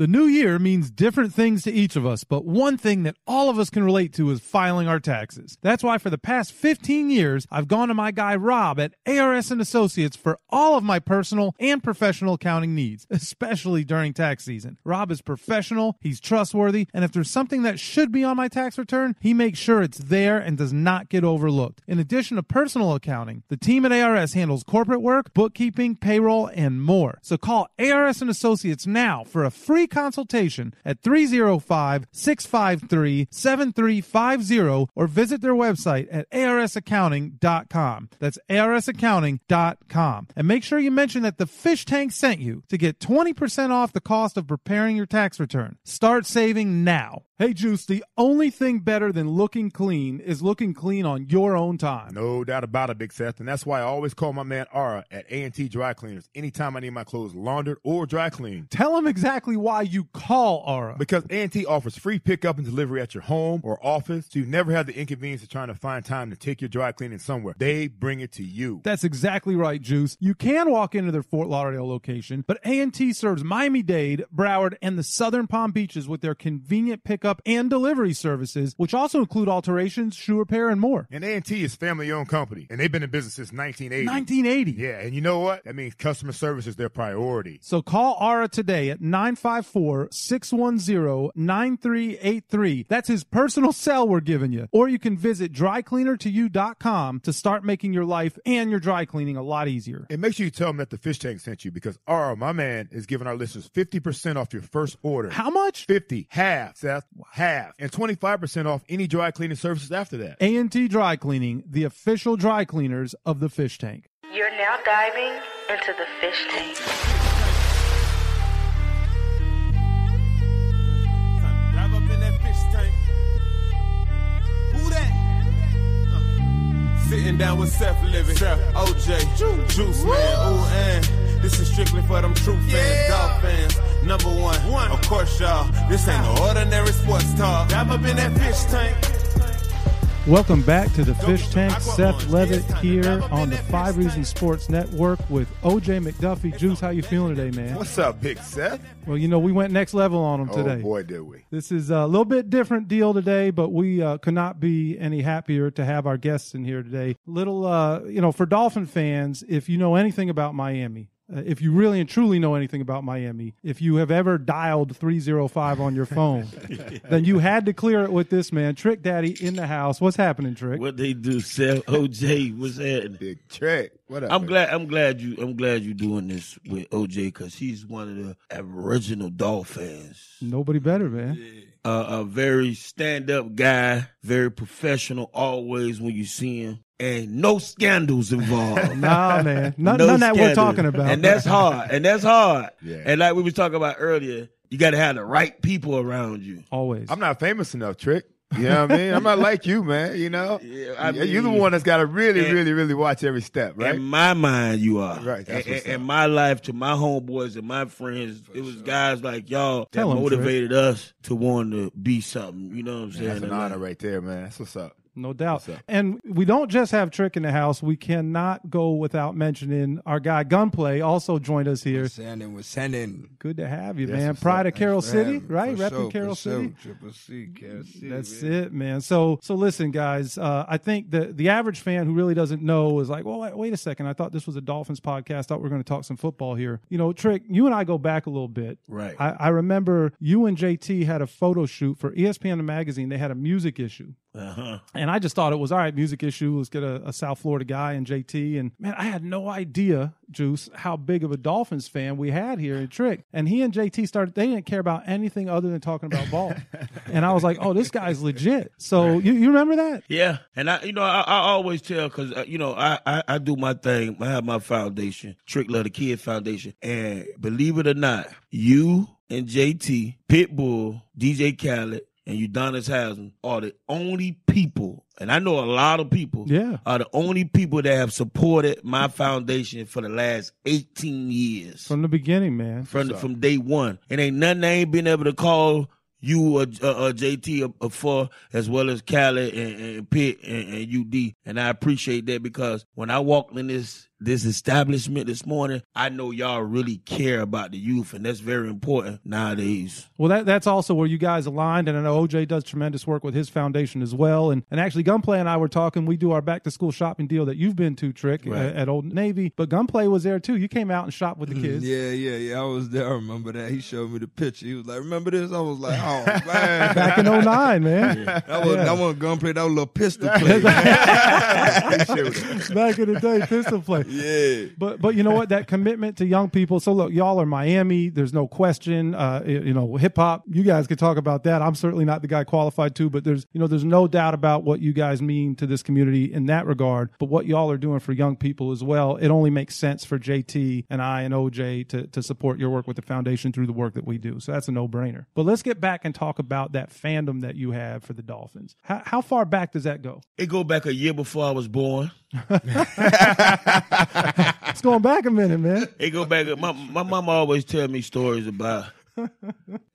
The new year means different things to each of us, but one thing that all of us can relate to is filing our taxes. That's why for the past 15 years, I've gone to my guy Rob at ARS and Associates for all of my personal and professional accounting needs, especially during tax season. Rob is professional, he's trustworthy, and if there's something that should be on my tax return, he makes sure it's there and does not get overlooked. In addition to personal accounting, the team at ARS handles corporate work, bookkeeping, payroll, and more. So call ARS and Associates now for a free consultation at 305 653 7350 or visit their website at arsaccounting.com. That's arsaccounting.com. And make sure you mention that the fish tank sent you to get 20% off the cost of preparing your tax return. Start saving now. Hey, Juice, the only thing better than looking clean is looking clean on your own time. No doubt about it, Big Seth. And that's why I always call my man Ara at A&T Dry Cleaners anytime I need my clothes laundered or dry cleaned. Tell them exactly why you call Ara. Because A&T offers free pickup and delivery at your home or office, so you never have the inconvenience of trying to find time to take your dry cleaning somewhere. They bring it to you. That's exactly right, Juice. You can walk into their Fort Lauderdale location, but A&T serves Miami-Dade, Broward, and the Southern Palm Beaches with their convenient pickup and delivery services, which also include alterations, shoe repair, and more. And A&T is family-owned company, and they've been in business since 1980. 1980. Yeah, and you know what? That means customer service is their priority. So call Ara today at 954-610-9383. That's his personal cell we're giving you. Or you can visit drycleanertoyou.com to start making your life and your dry cleaning a lot easier. And make sure you tell them that the fish tank sent you because Ara, my man, is giving our listeners 50% off your first order. How much? 50. Half, Seth. Half. And 25% off any dry cleaning services after that. A&T Dry Cleaning, the official dry cleaners of the fish tank. You're now diving into the fish tank. Dive up in that fish tank. Who that? Uh, Sitting down with Seth Levitt, Seth. OJ, Juice, Man, ooh, and this is strictly for them true fans, dog fans. Number one, of course, y'all. This ain't no ordinary sports talk. Dive up in that fish tank. Welcome back to the Fish Tank. Seth Levitt here on the Five Reasons Sports Network with OJ McDuffie. Juice, how you feeling today, man? What's up, Big Seth? Well, you know, we went next level on them today. Oh, boy, did we. This is a little bit different deal today, but we uh, could not be any happier to have our guests in here today. Little, uh, you know, for Dolphin fans, if you know anything about Miami, uh, if you really and truly know anything about Miami, if you have ever dialed 305 on your phone, then you had to clear it with this man, Trick Daddy in the house. What's happening, Trick? What they do, Seth OJ? What's happening? Big trick. What up? I'm man? glad. I'm glad you. I'm glad you're doing this with OJ because he's one of the original Dolphins. Nobody better, man. Uh, a very stand-up guy, very professional. Always when you see him, and no scandals involved. Nah, man. None, No none that we're talking about. and that's hard. And that's hard. Yeah. And like we was talking about earlier, you got to have the right people around you. Always. I'm not famous enough, Trick. You know what I mean? I'm not like you, man. You know? Yeah, I Yeah, You're the one that's got to really, And- really, really watch every step, right? In my mind, you are. Right, that's In- what's in, my life, to my homeboys and my friends, it was guys like y'all that Tell 'em, Trey. motivated us to want to be something. You know what I'm saying? That's an And, honor like, right there, man. That's what's up. No doubt. What's up? And we don't just have Trick in the house. We cannot go without mentioning our guy Gunplay also joined us here. Sending was sending. Good to have you, Yes, man. Pride up? of Carroll Thanks City, right? For Repping sure, Carroll for sure. City. Triple C, Carroll City. That's baby. it, man. So, so listen, guys. Uh, I think the the average fan who really doesn't know is like, well, wait, wait a second. I thought this was a Dolphins podcast. I Thought we were going to talk some football here. You know, Trick, you and I go back a little bit. Right. I, I remember you and JT had a photo shoot for ESPN the magazine. They had a music issue. Uh-huh. And I just thought it was all right, music issue. Let's get a, a South Florida guy and JT. And man, I had no idea, Juice, how big of a Dolphins fan we had here in Trick. And he and JT started, they didn't care about anything other than talking about ball. and I was like, oh, this guy's legit. So you, you remember that? Yeah, and I, you know, I, I always tell because uh, you know, I, I I do my thing. I have my foundation, Trick Love the Kid Foundation, and believe it or not, you and JT, Pitbull, DJ Khaled, and Udonis Haslem are the only people, and I know a lot of people, Yeah. are the only people that have supported my foundation for the last eighteen years From the beginning, man. from the, from day one. It ain't nothing I ain't been able to call you or, or, or JT or, or for as well as Khaled and, and Pitt and, and UD. And I appreciate that because when I walked in this this establishment this morning, I know y'all really care about the youth, and that's very important nowadays. Well, that that's also where you guys aligned, and I know OJ does tremendous work with his foundation as well. And and actually, Gunplay and I were talking. We do our back to school shopping deal that you've been to, Trick, Right. at, at Old Navy. But Gunplay was there too. You came out and shopped with the mm, kids. Yeah, yeah, yeah. I was there. I remember that. He showed me the picture. He was like, "Remember this?" I was like, "Oh man, Back in 09, man. that was Yeah. that wasn't gunplay. That was a little pistol play." Back in the day, pistol play. Yeah. But but you know what? That commitment to young people. So look, y'all are Miami. There's no question. Uh, you know, hip hop. You guys could talk about that. I'm certainly not the guy qualified to, but there's you know, there's no doubt about what you guys mean to this community in that regard. But what y'all are doing for young people as well, it only makes sense for JT and I and OJ to to support your work with the foundation through the work that we do. So that's a no brainer. But let's get back and talk about that fandom that you have for the Dolphins. How, how far back does that go? It go back a year before I was born. It's going back a minute, man. It go back. My my mama always tell me stories about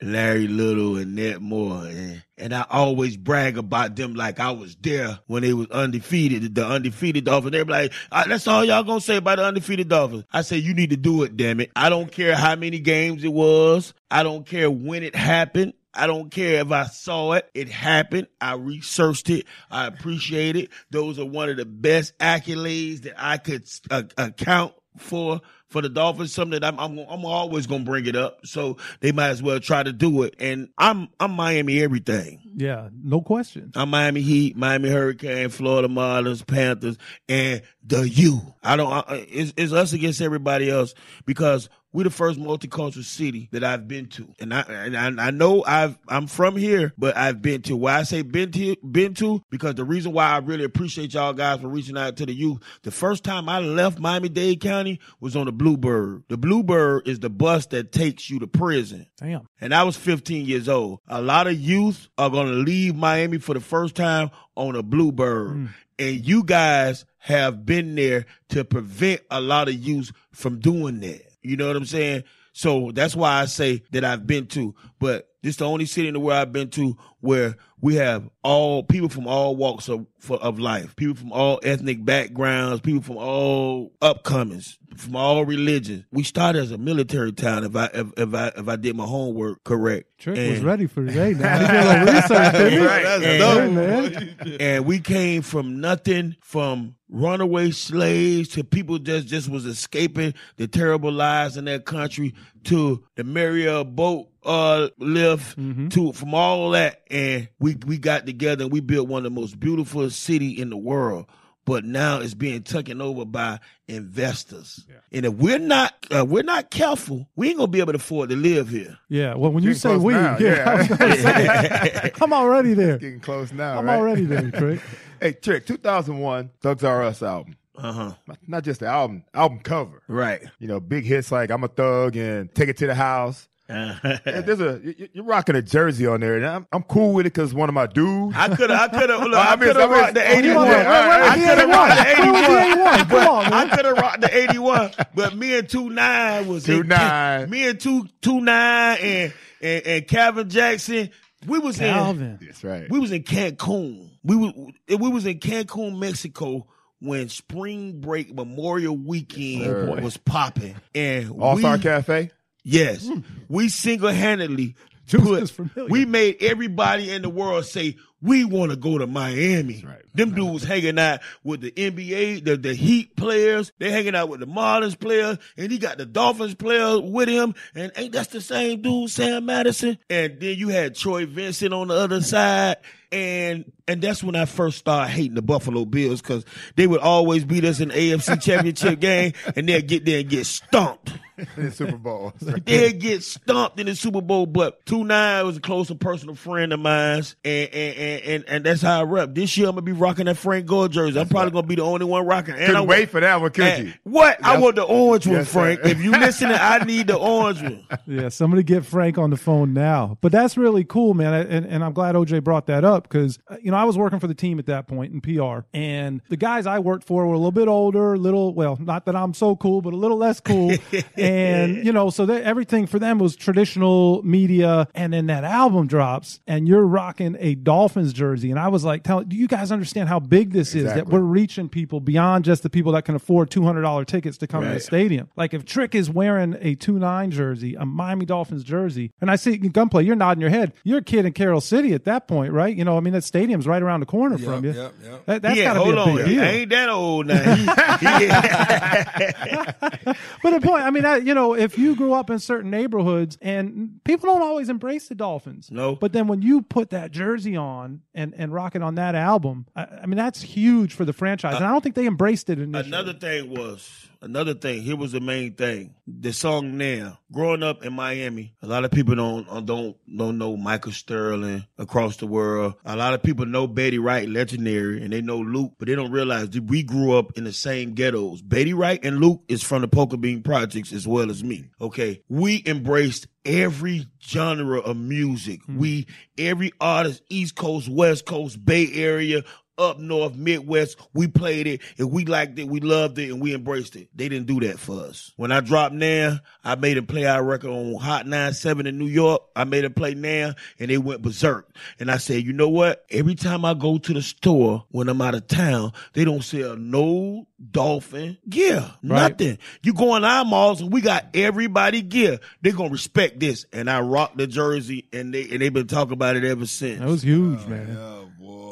Larry Little and Nat Moore, and, and I always brag about them like I was there when they was undefeated, the undefeated Dolphins. They be like, "Ah, "That's all y'all gonna say about the undefeated Dolphins." I say, "You need to do it, damn it! I don't care how many games it was. I don't care when it happened." I don't care if I saw it. It happened. I researched it. I appreciate it. Those are one of the best accolades that I could uh, account for for the Dolphins. Something that I'm I'm, I'm always gonna bring it up. So they might as well try to do it. And I'm I'm Miami everything. Yeah, no question. I'm Miami Heat, Miami Hurricane, Florida Marlins, Panthers, and the U. I don't. I, it's, it's us against everybody else because we're the first multicultural city that I've been to, and I and I, I know I've I'm from here, but I've been to. Why I say been to been to because the reason why I really appreciate y'all guys for reaching out to the youth. The first time I left Miami Dade County was on the Bluebird. The Bluebird is the bus that takes you to prison Damn. and I was 15 years old. A lot of youth are going to leave Miami for the first time on a Bluebird. Mm. And you guys have been there to prevent a lot of youth from doing that. You know what I'm saying? So that's why I say that I've been to. But this the only city in the world I've been to where we have all people from all walks of for, of life, people from all ethnic backgrounds, people from all upcomings, from all religions. We started as a military town. If I if, if I if I did my homework correct, Trick And- was ready for today. Now he did a research, didn't he? Right. And- man. and we came from nothing from runaway slaves to people just just was escaping the terrible lives in that country to the Mariel boat uh lift to from all that and we we got together and we built one of the most beautiful city in the world but now it's being taken over by investors and if we're not uh, we're not careful we ain't gonna be able to afford to live here Yeah. Well, when you Getting say we, now, yeah, yeah. Say, i'm already there. Getting close now, I'm right? already there, Trick. Hey, Trick, 2001, Thugs Are Us album. Uh-huh Not- Not just the album, album cover. right You know, big hits like I'm a Thug and Take It to the House. Yeah, There's a you- you're rocking a jersey on there, and I'm, I'm cool with it because one of my dudes. I could have, I could have, look, I I mean, could have I rocked the oh, 81. want that? Wait, wait, I could have rocked the 81. Where was the 81? Come on, man. I could have rocked the 81, but me and 2 9 was in- 2-9. Me and 2 2 9 and, and, and Calvin Jackson, we was in, That's right. we was in Cancun. We was, we was in Cancun, Mexico when spring break Memorial Weekend boy. was popping. And All Star Cafe. Yes, we single handedly put. We made everybody in the world say we want to go to Miami. right. Them dudes hanging out with the NBA, the the Heat players. They hanging out with the Marlins players, and he got the Dolphins players with him. And ain't that the same dude, Sam Madison? And then you had Troy Vincent on the other side. And and that's when I first started hating the Buffalo Bills because they would always beat us in the AFC Championship game, and they'd get there and get stomped. in the Super Bowl. They'd get stomped in the Super Bowl, but two nine was a close and personal friend of mine, and and, and, and and that's how I rep. This year I'm gonna be rocking that Frank Gore jersey. I'm probably gonna be the only one rocking. And Couldn't I wait for that one, could and you? What? I want the orange one, Yes, sir. Frank. If you listening, I need the orange one. Yeah, somebody get Frank on the phone now. But that's really cool, man. And, and I'm glad OJ brought that up because uh, you know I was working for the team at that point in PR, and the guys I worked for were a little bit older, little well, not that I'm so cool, but a little less cool, and you know, so that everything for them was traditional media, and then that album drops, and you're rocking a Dolphins jersey, and I was like, tell, do you guys understand how big this is? That we're reaching people beyond just the people that can afford two hundred dollar tickets to come to the stadium. Like if Trick is wearing a two nine jersey, a Miami Dolphins jersey, and I see Gunplay, you're nodding your head. You're a kid in Carroll City at that point, right? You know, I mean that stadium's right around the corner Yep, from you. yep, yep. That, that's yeah, gotta be hold a on. big deal. I ain't that old now. He- he- But the point, I mean, that, you know, if you grew up in certain neighborhoods and people don't always embrace the Dolphins. No. But then when you put that jersey on and, and rock it on that album, I, I mean, that's huge for the franchise. Uh, and I don't think they embraced it initially. Another thing was another thing. Here was the main thing. The song now. Growing up in Miami, a lot of people don't uh, don't don't know Michael Sterling across the world. A lot of people know Betty Wright, legendary, and they know Luke, but they don't realize that we grew up in the same ghettos. Betty Wright and Luke is from the Poker Bean Projects as well as me. Okay, we embraced every genre of music. We every artist, East Coast, West Coast, Bay Area, up north, Midwest, we played it and we liked it, we loved it, and we embraced it. They didn't do that for us. When I dropped now, I made them play our record on Hot 97 in New York. I made them play now and they went berserk. And I said, you know what? Every time I go to the store when I'm out of town, they don't sell no dolphin gear. Nothing. You go in our malls and we got everybody gear. They're gonna respect this. And I rocked the jersey and they and they've been talking about it ever since. that was huge, oh, man. Yeah, boy.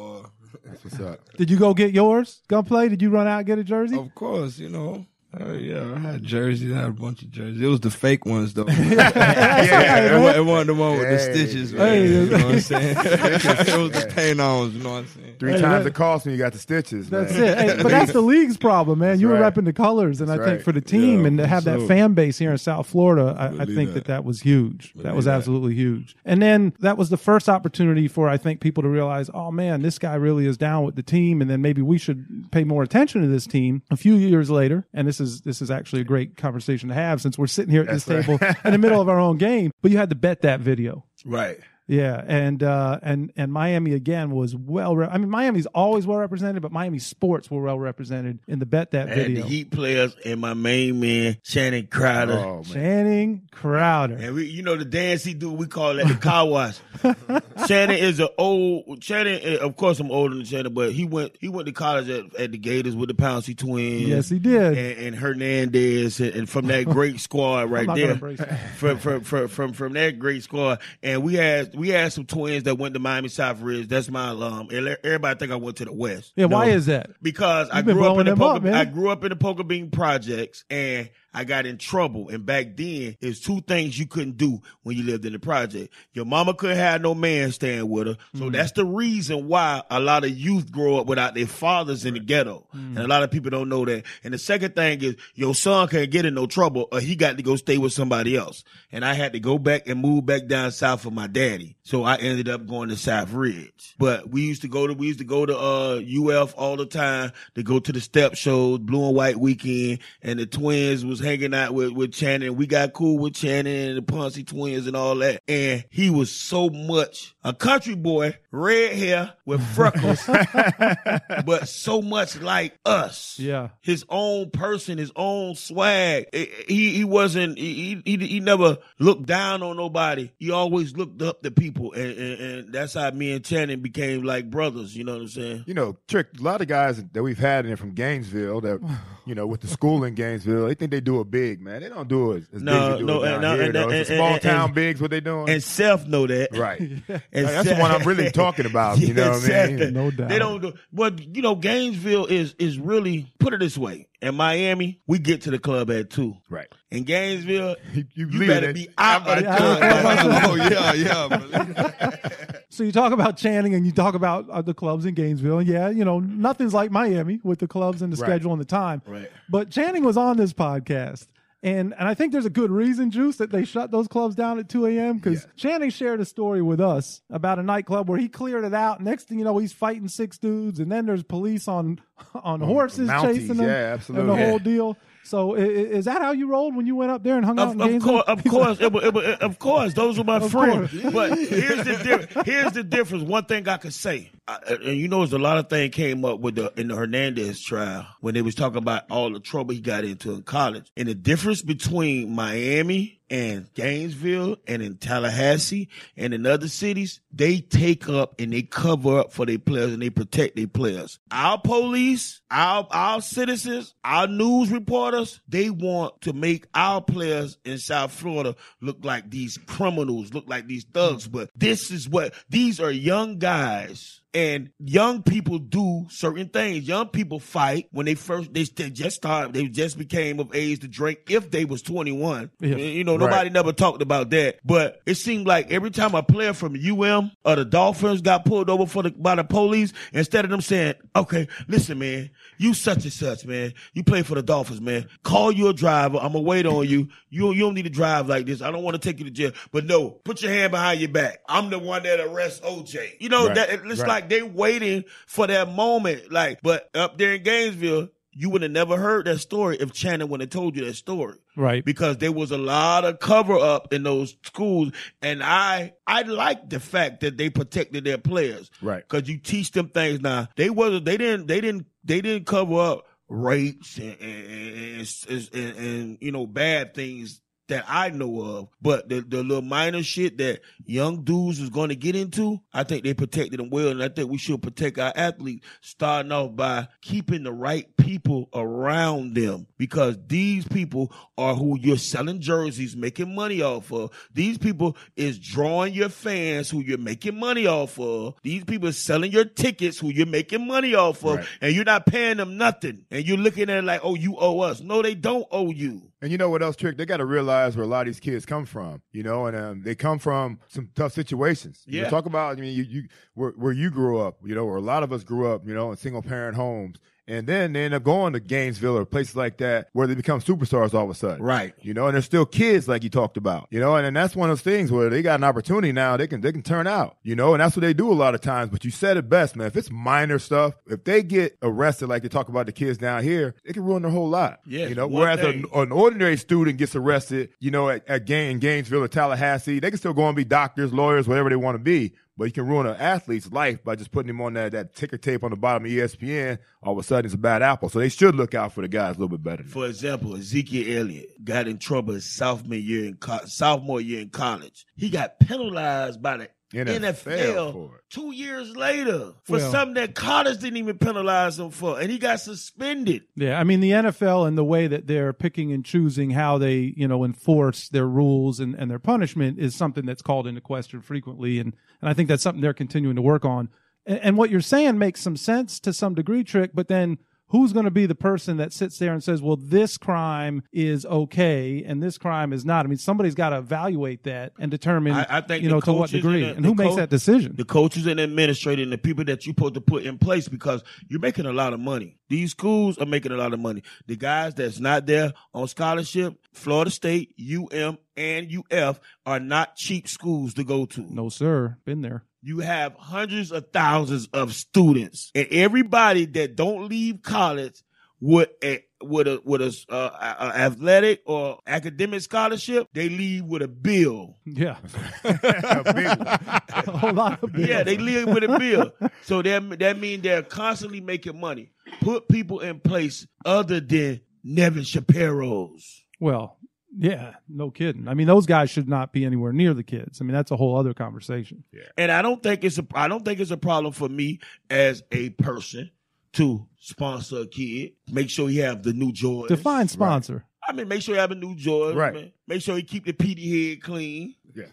That's what's up. Did you go get yours? Gunplay? Did you run out and get a jersey? Of course, you know. Uh, yeah, I had jerseys. I had a bunch of jerseys. It was the fake ones though. Yeah, it, it wasn't the one with the Hey. stitches. Man, Hey. you know what I'm saying? it was the paint ons. You know what I'm saying? Three Hey, times that- the cost when you got the stitches. That's man. it. Hey, but that's the league's problem, man. you were right. repping the colors, and I think right. for the team Yeah, and to have that fan base here in South Florida, I, I think that. that. that was huge. that Believe was that. absolutely huge. And then that was the first opportunity for I think people to realize, oh man, this guy really is down with the team, and then maybe we should pay more attention to this team. A few years later, and this is this is actually a great conversation to have since we're sitting here at this That's table in the middle of our own game. But you had to bet that video. Right. Yeah, and uh, and and Miami again was well. Re- I mean, Miami's always well represented, but Miami sports were well represented in the bet that I had the video. Heat players and my main man Channing Crowder. Oh man. Channing Crowder. And we, you know, the dance he do, we call that the car wash. Channing is an old Shannon. eh, Of course, I'm older than Channing, but he went he went to college at, at the Gators with the Pouncey twins. Yes, he did. And, and Hernandez, and, and from that great squad right not there, gonna embrace that. from, from from from from that great squad. And we had we had some twins that went to Miami South Ridge. That's my alum. Everybody think I went to the West. yeah, why No is that? because I You've been grew up in the up, poker, man. I grew up in the poker bean projects and I got in trouble. And back then, there's two things you couldn't do when you lived in the project. Your mama couldn't have no man staying with her. So Mm. that's the reason why a lot of youth grow up without their fathers in the ghetto. Mm. And a lot of people don't know that. And the second thing is your son can't get in no trouble or he got to go stay with somebody else. And I had to go back and move back down south for my daddy. So I ended up going to South Ridge. But we used to go to we used to go to uh UF all the time to go to the step shows, blue and white weekend, and the twins was hanging out with, with Channing. We got cool with Channing and the Pouncey twins and all that. And he was so much a country boy, red hair with freckles, but so much like us Yeah. his own person, his own swag. He he wasn't he he, he never looked down on nobody. He always looked up to people, and, and, and that's how me and Channing became like brothers. You know what I'm saying? You know, Trick, a lot of guys that we've had in there from Gainesville that, you know, with the school in Gainesville, they think they do it big, man. They don't do it as No, big as they do no, it down and- no, here, and- and- and- small and- town and- bigs, what they doing. And Self know that, right. And That's the one I'm really talking about, you know what I mean? Seth- No doubt. They don't do, but you know, Gainesville is is really put it this way. In Miami, we get to the club at two. Right. In Gainesville, You- you you better it. be out of the club. Oh yeah, yeah. So you talk about Channing and you talk about uh, the clubs in Gainesville. And yeah, you know, nothing's like Miami with the clubs and the Right. schedule and the time. Right. But Channing was on this podcast. And and I think there's a good reason, Juice, that they shut those clubs down at 2 a.m. because Channing shared a story with us about a nightclub where he cleared it out. Next thing you know, he's fighting six dudes, and then there's police on on horses Mounties, chasing them, yeah, absolutely. and the whole deal. So is that how you rolled when you went up there and hung out Of, in of course, of course, it, wa- it, of course, those were my Of friends. course. But here's the di- here's the difference. One thing I could say, I, and you know, there's a lot of things came up with the in the Hernandez trial when they was talking about all the trouble he got into in college, and the difference between Miami and Gainesville and in Tallahassee and in other cities, they take up and they cover up for their players and they protect their players. Our police, our our citizens, our news reporters, they want to make our players in South Florida look like these criminals, look like these thugs. Mm. But this is what these are young guys and young people do certain things. Young people fight when they first they st- just started. They just became of age to drink if they was twenty one. Yeah. You know, nobody never talked about that. But it seemed like every time a player from UM or the Dolphins got pulled over for the by the police, instead of them saying, "Okay, listen, man, you such and such, man, you play for the Dolphins, man. Call you a driver. I'm gonna wait on you. You you don't need to drive like this. I don't want to take you to jail. But no, put your hand behind your back. I'm the one that arrests OJ. You know Right. that it's Right. like they waiting for that moment. Like, but up there in Gainesville. You would have never heard that story if Channing would have told you that story right. because there was a lot of cover up in those schools and i i like the fact that they protected their players Right. because you teach them things now they wasn't they didn't they didn't they didn't cover up rapes and and, and, and, and, and, you know bad things that I know of, but the, the little minor shit that young dudes was going to get into, I think they protected them well, and I think we should protect our athletes, starting off by keeping the right people around them, because these people are who you're selling jerseys, making money off of. These people is drawing your fans, who you're making money off of. These people is selling your tickets, who you're making money off of, Right. and you're not paying them nothing, and you're looking at it like, oh, you owe us. No, they don't owe you. And you know what else, Trick? They got to realize where a lot of these kids come from, you know, and um, they come from some tough situations. You know, talk about, I mean, you, you where, where you grew up, you know, or a lot of us grew up, you know, in single parent homes. And then they end up going to Gainesville or places like that where they become superstars all of a sudden. Right. You know, and they're still kids like you talked about. You know, and, and that's one of those things where they got an opportunity now, they can they can turn out. You know, and that's what they do a lot of times. But you said it best, man. If it's minor stuff, if they get arrested like they talk about the kids down here, it can ruin their whole lot. Yeah. You know, whereas a, an ordinary student gets arrested, you know, at, at Gain, Gainesville or Tallahassee, they can still go and be doctors, lawyers, whatever they want to be. But you can ruin an athlete's life by just putting him on that, that ticker tape on the bottom of ESPN. All of a sudden, it's a bad apple. So they should look out for the guys a little bit better. For example, Ezekiel Elliott got in trouble his sophomore year in co- sophomore year in college. He got penalized by the NFL NFL, for two years later for Well- something that college didn't even penalize him for, and he got suspended. Yeah, I mean the NFL and the way that they're picking and choosing how they, you know, enforce their rules and, and their punishment is something that's called into question frequently, and and I think that's something they're continuing to work on. And, and what you're saying makes some sense to some degree, Trick. But then who's going to be the person that sits there and says, "Well, this crime is okay and this crime is not"? I mean, somebody's got to evaluate that and determine, I, I think you know, to what degree and, and, the who makes co- that decision. The coaches and administrators and the people that you're supposed to put in place because you're making a lot of money. These schools are making a lot of money. The guys that's not there on scholarship, Florida State, UM, and UF are not cheap schools to go to. no, sir, been there. You have hundreds of thousands of students, and everybody that don't leave college with a with a with a, uh, a- a athletic or academic scholarship, they leave with a bill. Yeah, A big a whole lot of bills. Yeah, they leave with a bill. So that that means they're constantly making money. Put people in place other than Nevin Shapiro's. Well, yeah, no kidding. I mean, those guys should not be anywhere near the kids. I mean, that's a whole other conversation. Yeah. And I don't think it's a I don't think it's a problem for me as a person to sponsor a kid. Make sure he have the new joy. Define sponsor. I mean, make sure you have a new joy. Right. Man. Make sure you keep the PD head clean. Yeah.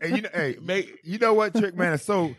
And you know, hey, Make you know what, Trick, man? It's so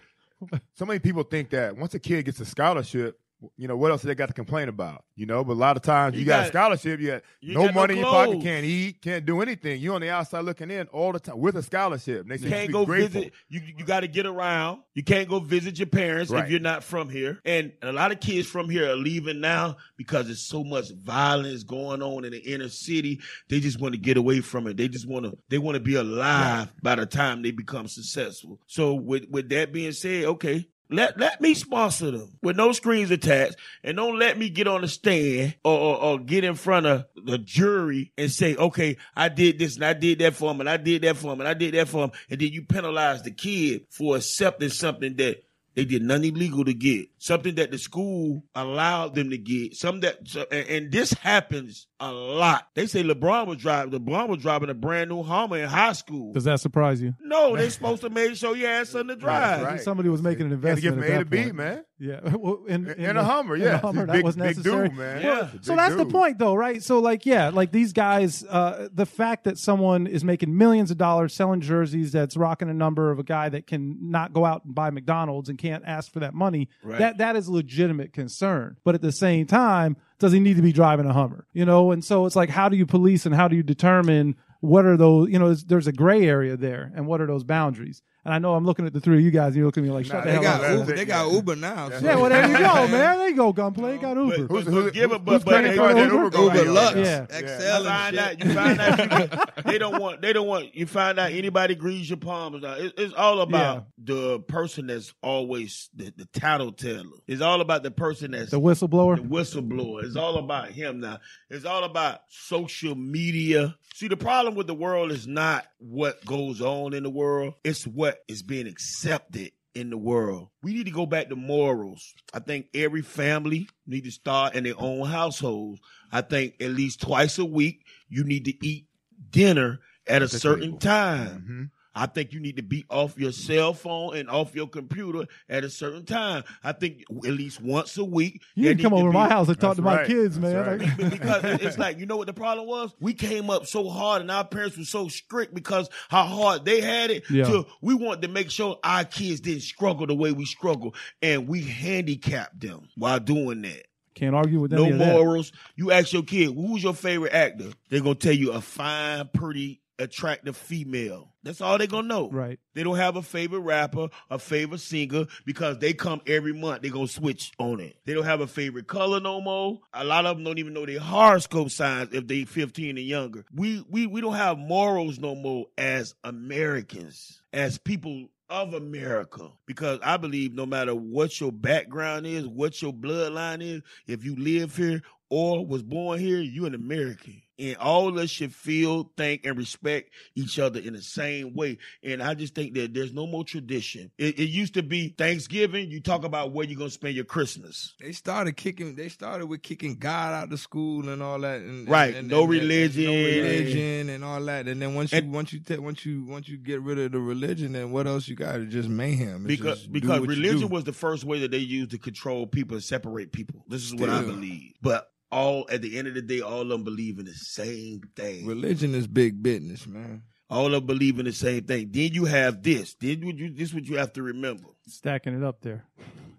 so many people think that once a kid gets a scholarship, you know, what else they got to complain about? You know, but a lot of times you, You got, a scholarship, you got you no got no money in your pocket, can't eat, can't do anything. You on the outside looking in all the time with a scholarship. They say you can't go grateful. visit. You you got to get around. You can't go visit your parents Right. if you're not from here. And a lot of kids from here are leaving now because there's so much violence going on in the inner city. They just want to get away from it. They just want to. They want to be alive by the time they become successful. So with with that being said, okay. Let let me sponsor them with no screens attached, and don't let me get on the stand or, or, or get in front of the jury and say, okay, I did this and I did that for him, and I did that for him, and I did that for him, and then you penalize the kid for accepting something that they did nothing illegal to get, something that the school allowed them to get, something that, and this happens a lot. They say LeBron was driving, LeBron was driving a brand new Hummer in high school. Does that surprise you? No, they supposed to make sure you had something to drive. right. Somebody was making an Had to get investment from A to B, point. man. Yeah, well, in, In, in a Hummer, in yeah. a Hummer, that big, was big necessary. dude, man. Yeah. So Big that's the point, though, right? So, like, yeah, like these guys, uh, the fact that someone is making millions of dollars selling jerseys that's rocking a number of a guy that can not go out and buy McDonald's and can't ask for that money, Right. that that is a legitimate concern. But at the same time, does he need to be driving a Hummer? You know, and so it's like, how do you police and how do you determine what are those? You know, there's, a gray area there, and what are those boundaries? And I know I'm looking at the three of you guys, and you're looking at me like, shut Nah, the They hell got up. Uber. it, They got. Uber now. so- Yeah, well, there you go, man. There you go, Gunplay. Got Uber. But, Who's- but who's- give it, who's but, but they, for the they- Uber? Uber Yeah. Lux, Yeah. XL, You and find shit. out, you find out, you- they don't want, they don't want, you find out anybody grease your palms. Now, it, it's all about the person that's always the, the tattleteller. It's all about the person that's The whistleblower. the whistleblower. It's all about him now. It's all about social media. See, the problem with the world is not what goes on in the world, it's what is being accepted in the world. We need to go back to morals. I think every family need to start in their own households. I think at least twice a week you need to eat dinner at a certain table. time. Mhm. I think you need to be off your cell phone and off your computer at a certain time. I think at least once a week. You there can come need to over be- my house and talk That's to my right. kids, That's man. right. Because it's like you know what the problem was. We came up so hard, and our parents were so strict because how hard they had it. Yeah. To we wanted to make sure our kids didn't struggle the way we struggle, and we handicapped them while doing that. Can't argue with that. No any of that. morals. You ask your kid, who's your favorite actor? They're gonna tell you a fine, pretty, attractive female. That's all they're gonna know. Right. They don't have a favorite rapper, a favorite singer, because they come every month. They gonna switch on it. They don't have a favorite color no more. A lot of them don't even know their horoscope signs if they 15 and younger. We we we don't have morals no more as Americans, as people of America. Because I believe no matter what your background is, what your bloodline is, if you live here or was born here, you're an American. And all of us should feel, think, and respect each other in the same way. And I just think that there's no more tradition. It, it used to be Thanksgiving, you talk about where you're going to spend your Christmas. They started kicking. They started with kicking God out of school and all that. And, Right. and- No and- and- religion. no religion, and all that. And then once you once you take once you once you get rid of the religion, then what else you got? It's just mayhem. It's Because just because religion was the first way that they used to control people and separate people. This is what I believe. But all at the end of the day, all of them believe in the same thing. religion is big business, man. All of them believe in the same thing. Then you have this. Then you, you this is what you have to remember. Stacking it up there.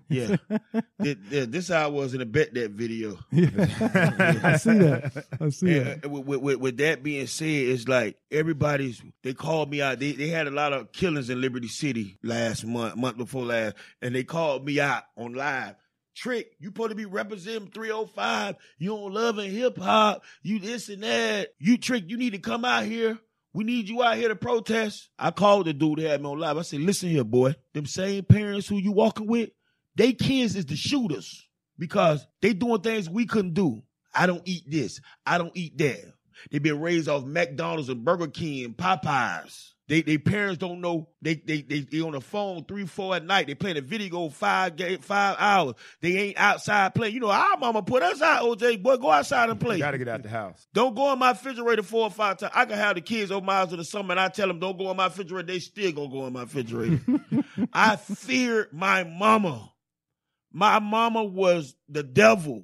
Yeah. Th- th- this how I was in a bet that video. Yeah, I see that. I see that. And, uh, with, with, with that being said, it's like everybody's. They called me out. They they had a lot of killings in Liberty City last month, month before last, and they called me out on live. Trick, you supposed to be representing 305. You don't love and hip hop. You this and that. You trick. You need to come out here. We need you out here to protest. I called the dude that had me on live. I said, listen here, boy. Them same parents who you walking with, they kids is the shooters because they doing things we couldn't do. I don't eat this. I don't eat that. They been raised off McDonald's and Burger King and Popeyes. They they parents don't know they they they, they on the phone three four at night. They playing a video five ga- five hours. They ain't outside playing. You know our mama put us out. OJ boy, go outside and play. You Got to get out the house. Don't go in my refrigerator four or five times. I can have the kids over my house in the summer, and I tell them don't go in my refrigerator. They still gonna go in my refrigerator. I fear my mama. My mama was the devil.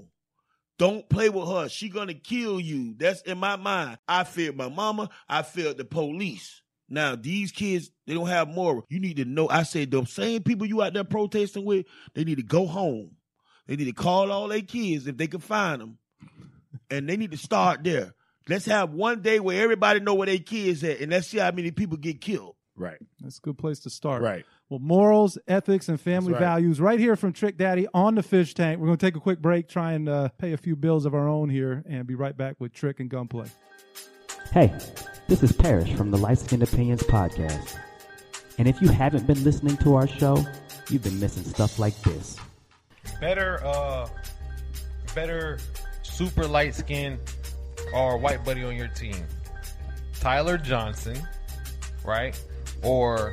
Don't play with her. She gonna kill you. That's in my mind. I feared my mama. I feared the police. Now these kids, they don't have moral. You need to know. I said the same people you out there protesting with, they need to go home. They need to call all their kids if they can find them, and they need to start there. Let's have one day where everybody know where their kids at, and let's see how many people get killed. Right. That's a good place to start. Right. Well, morals, ethics, and family right. values right here from Trick Daddy on the fish tank. We're going to take a quick break, try and uh, pay a few bills of our own here, and be right back with Trick and Gunplay. Hey, this is Parrish from the Light Skin Opinions podcast. And if you haven't been listening to our show, you've been missing stuff like this. better uh better super light skin or white buddy on your team tyler johnson right or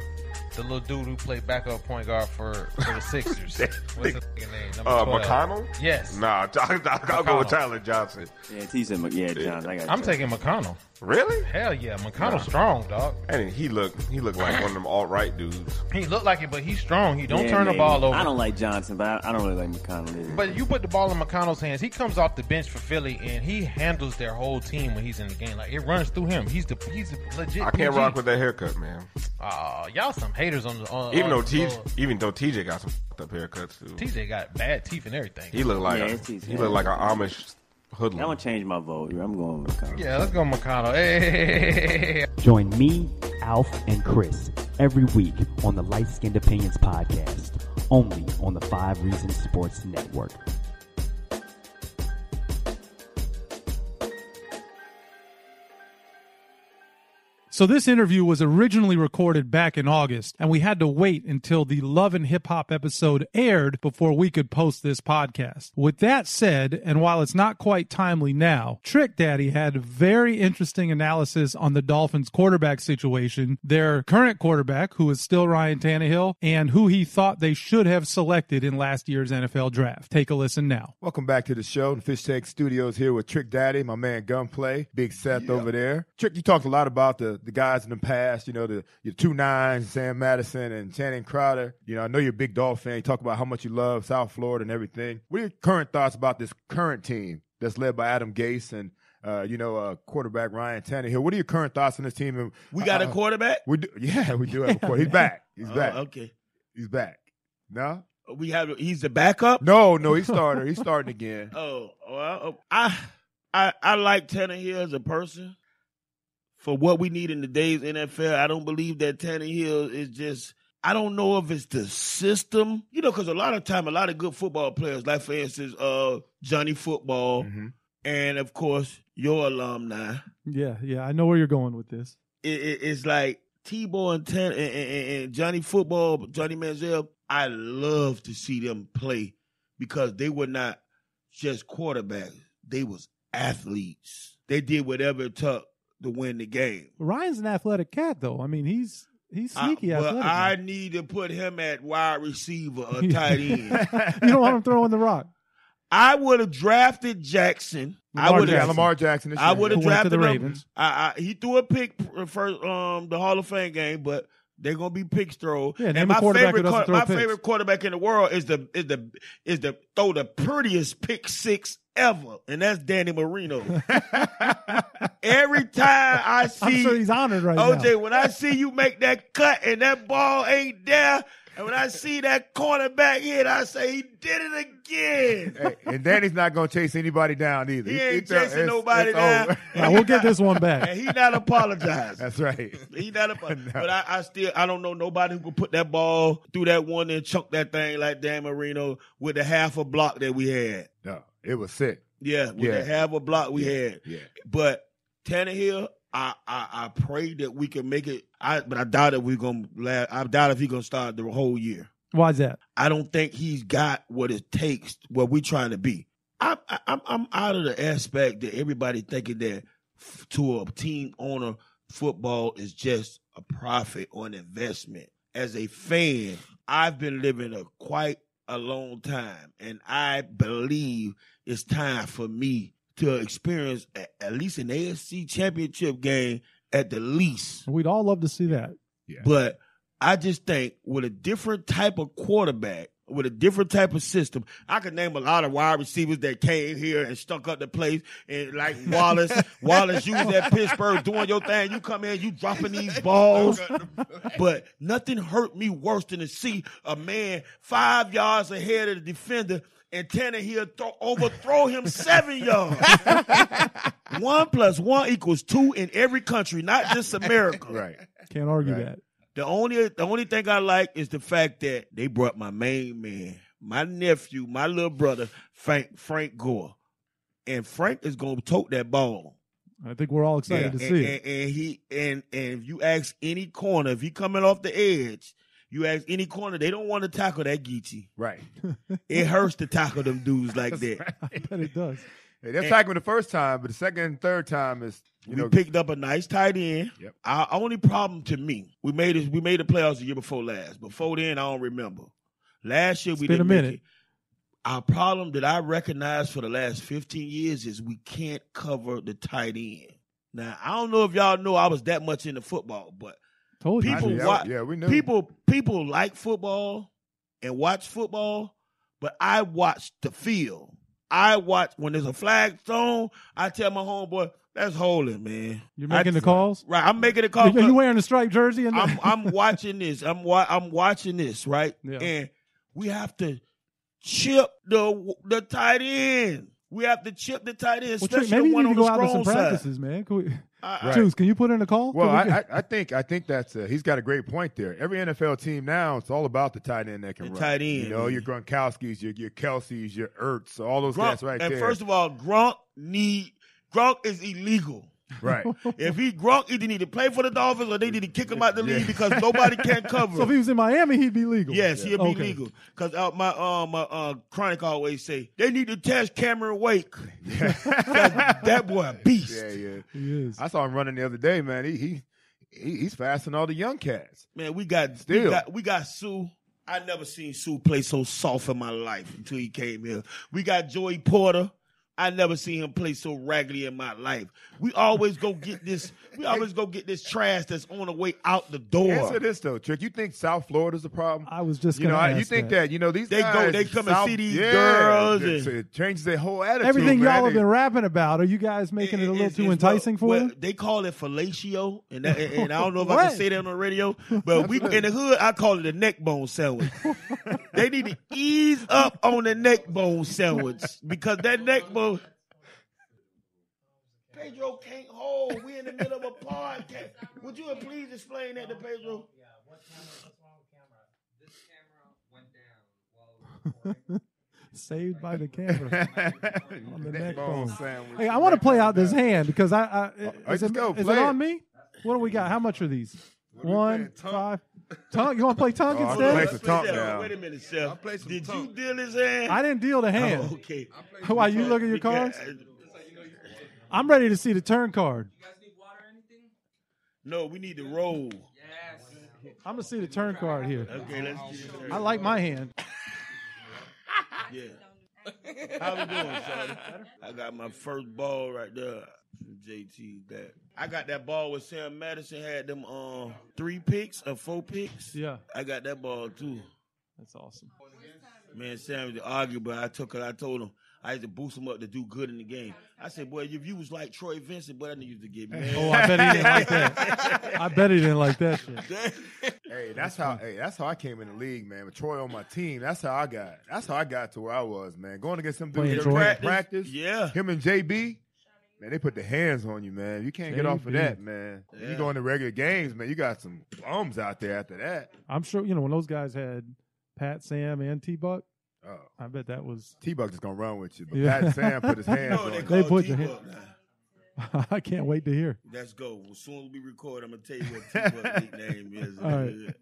the little dude who played backup point guard for, for the Sixers. What's his name? Number Uh, 12. McConnell? Yes. Nah, I'll, I'll go with Tyler Johnson. Yeah, he said, yeah, John. I got. I'm taking McConnell. Really? Hell yeah, McConnell Nah. strong, dog. And he looked he looked like one of them alt right dudes. He looked like it, but he's strong. He don't Yeah, turn the ball over. I don't like Johnson, but I, I don't really like McConnell either. But you put the ball in McConnell's hands. He comes off the bench for Philly, and he handles their whole team when he's in the game. Like it runs through him. He's the he's a legit. I can't PG. rock with that haircut, man. Aw, y'all some haters on the. On, Even on though the- TJ, even though TJ got some fucked up haircuts too. TJ got bad teeth and everything. He looked like Yeah, a, he yeah. looked like an Amish hoodlum. I'm hoodlum. gonna change my vote. I'm going with McConnell. Yeah, let's go McConnell. Hey, Join me, Alf, and Chris every week on the Light Skinned Opinions podcast, only on the Five Reasons Sports Network. So this interview was originally recorded back in August, and we had to wait until the Love and Hip Hop episode aired before we could post this podcast. With that said, and while it's not quite timely now, Trick Daddy had very interesting analysis on the Dolphins quarterback situation, their current quarterback, who is still Ryan Tannehill, and who he thought they should have selected in last year's NFL draft. Take a listen now. Welcome back to the show. The Fish Tank Studios here with Trick Daddy, my man Gunplay, Big Seth over there. Trick, you talked a lot about the, the guys in the past, you know, the your two nines, Sam Madison and Channing Crowder. You know, I know you're a big Dolphin fan. You talk about how much you love South Florida and everything. What are your current thoughts about this current team that's led by Adam Gase and uh, you know, uh, quarterback Ryan Tannehill. What are your current thoughts on this team? And, We got a uh, quarterback. We do, yeah, we do have a quarterback. He's back. He's Oh, back. okay. He's back. No, We have. He's the backup. no, no. He's starter. He's starting again. Oh, well, I, I, I like Tannehill as a person. For what we need in today's NFL, I don't believe that Tannehill is just. I don't know if it's the system, you know, because a lot of time, a lot of good football players, like for instance, uh, Johnny Football, Mhm. and of course your alumni. Yeah, yeah, I know where you're going with this. It, it, it's like Tebow and, Tan- and, and, and Johnny Football, Johnny Manziel. I love to see them play because they were not just quarterbacks; they was athletes. They did whatever it took to win the game. Ryan's an athletic cat, though. I mean, he's he's I- sneaky but athletic. I man. need to put him at wide receiver or tight end. you don't want him throwing the rock. I would have drafted Jackson. I would have. Lamar Jackson. This I would have Who went to drafted the him. Ravens. I, I, he threw a pick for first, um, the Hall of Fame game, but they're gonna be picks throw. Yeah, and my favorite, throw my picks. favorite quarterback in the world is the is the is the throw the prettiest pick six ever, and that's Danny Marino. Every time I see, I'm sure he's honored right OJ, now. when I see you make that cut and that ball ain't there, and when I see that cornerback hit, I say he did it again. Hey, and Danny's not going to chase anybody down either. He ain't throw- chasing it's- nobody it's down. over. Now, we'll get this one back. And he not apologizing. That's right. He not a, No. but I, I still I don't know nobody who could put that ball through that one and chunk that thing like Dan Marino with the half a block that we had. No, it was sick. Yeah, with Yeah. the half a block we had. Yeah. But Tannehill, I, I I pray that we can make it. I but I doubt if we're gonna. la- I doubt if he's gonna start the whole year. Why's that? I don't think he's got what it takes. What we trying to be. I'm I'm I'm out of the aspect that everybody thinking that f- to a team owner, football is just a profit or an investment. As a fan, I've been living a quite a long time, and I believe it's time for me to experience a, at least an AFC championship game at the least. We'd all love to see that. But I just think with a different type of quarterback, with a different type of system, I could name a lot of wide receivers that came here and stuck up the place. And like Wallace, Wallace, you was at Pittsburgh doing your thing. You come in, you dropping these balls. But nothing hurt me worse than to see a man five yards ahead of the defender and Tannehill throw, overthrow him seven yards. one plus one equals two in every country, not just America. Right. Can't argue Right. that. The only the only thing I like is the fact that they brought my main man, my nephew, my little brother, Frank Frank Gore. And Frank is gonna tote that ball. I think we're all excited to and, see and, it. and he and and if you ask any corner, if he coming off the edge, You ask any corner, they don't want to tackle that Geechee. Right. It hurts to tackle them dudes like that. I bet it does. Hey, they're tackling the first time, but the second and third time is you we know picked up a nice tight end. Yep. Our only problem to me, we made it. We made the playoffs the year before last. Before then, I don't remember. Last year we been didn't make minute. it. Our problem that I recognize for the last 15 years is we can't cover the tight end. Now I don't know if y'all know I was that much into football, but Told you. people yeah, wa- yeah, we know. people people like football and watch football, but I watch the field. I watch when there's a flag thrown. I tell my homeboy, "That's holding, man." You're making I- the calls. Right, I'm making the call. Are you wearing a striped jersey? And I'm I'm watching this. I'm wa- I'm watching this, right? Yeah. And we have to chip the the tight end. We have to chip the tight end, Well, Trick, especially maybe the you one need on to go the out to some strong side. practices, man. Can we, I- Right. Juice, can you put in a call? Well, we I, get- I, I think I think that's uh, he's got a great point there. Every NFL team now, it's all about the tight end that can The run. tight end, you know, man. your Gronkowski's, your your Kelseys, your Ertz, all those Gronk, guys right there. and first of all, Gronk need Gronk is illegal. Right, If he Gronk either need to play for the Dolphins or they need to kick him out the league Yeah. because nobody can cover so if he was in Miami, he'd be legal. Yes, he'd be Okay. legal. Because uh, my uh, my uh, chronic always say they need to test Cameron Wake. that boy a beast. yeah, yeah. He is. I saw him running the other day, man. He he, he he's faster than all the young cats. Man, we got we Still. got we got Suh. I never seen Suh play so soft in my life until he came here. We got Joey Porter. I never seen him play so raggedy in my life. We always go get this. We always go get this trash that's on the way out the door. Answer this though, Trick. You think South Florida's the problem? I was just You know, gonna I, you think that. that. you know these They go- guys, they come and South- see these yeah, girls It, and- it changes their whole attitude. Everything man. y'all have been rapping about, are you guys making it a little It's- too it's what- enticing for what- them? They call it fellatio, and, that, and I don't know if I can say that on the radio, but we in the hood I call it a neck bone sandwich. they need to ease up on the neck bone sandwich because that neck bone. Pedro can't hold. We in the middle of a podcast. Would you please explain that to Pedro? Saved by the camera. on the neck neck bone bone. sandwich. Hey, I want to play out this hand because I, I oh, is, just it, go, is play it it. on me? What do we got? How much are these? are we One, playing, Tunk? five. Tunk, you want to play Tunk Oh, I instead? play some play Tunk now. Wait a minute, Chef. I'll play some Did Tunk. you deal his hand? I didn't deal the oh, hand. Oh, okay. Why you look at your cards? I'm ready to see the turn card. No, we need to roll. Yes. I'm gonna see the turn card here. Okay, let's get it. I like my hand. Yeah. How we doing, Shawty? I got my first ball right there from JT. That I got that ball with Sam Madison had them um three picks or four picks. Yeah, I got that ball too. that's awesome. Man, Sam was argue, but I took it. I told him I used to boost him up to do good in the game. I said, boy, if you was like Troy Vincent, boy, that nigga used to get mad. Oh, I bet he didn't like that. I bet he didn't like that shit. Hey, that's how. Hey, that's how I came in the league, man. With Troy on my team, that's how I got. That's how I got to where I was, man. Going against some Playing dudes in practice. Yeah. Him and JB, man, they put the hands on you, man. You can't get off of that, man. Yeah. You go into regular games, man. You got some bums out there after that. I'm sure you know when those guys had Pat, Sam, and T Buck. Oh, I bet that was. T Buck is gonna run with you, but Yeah. Pat Sam put his You hands know on they you. They call put the T-Buck now. I can't wait to hear. Let's go. As soon as we record, I'm gonna tell you what T-Buck nickname is. All right.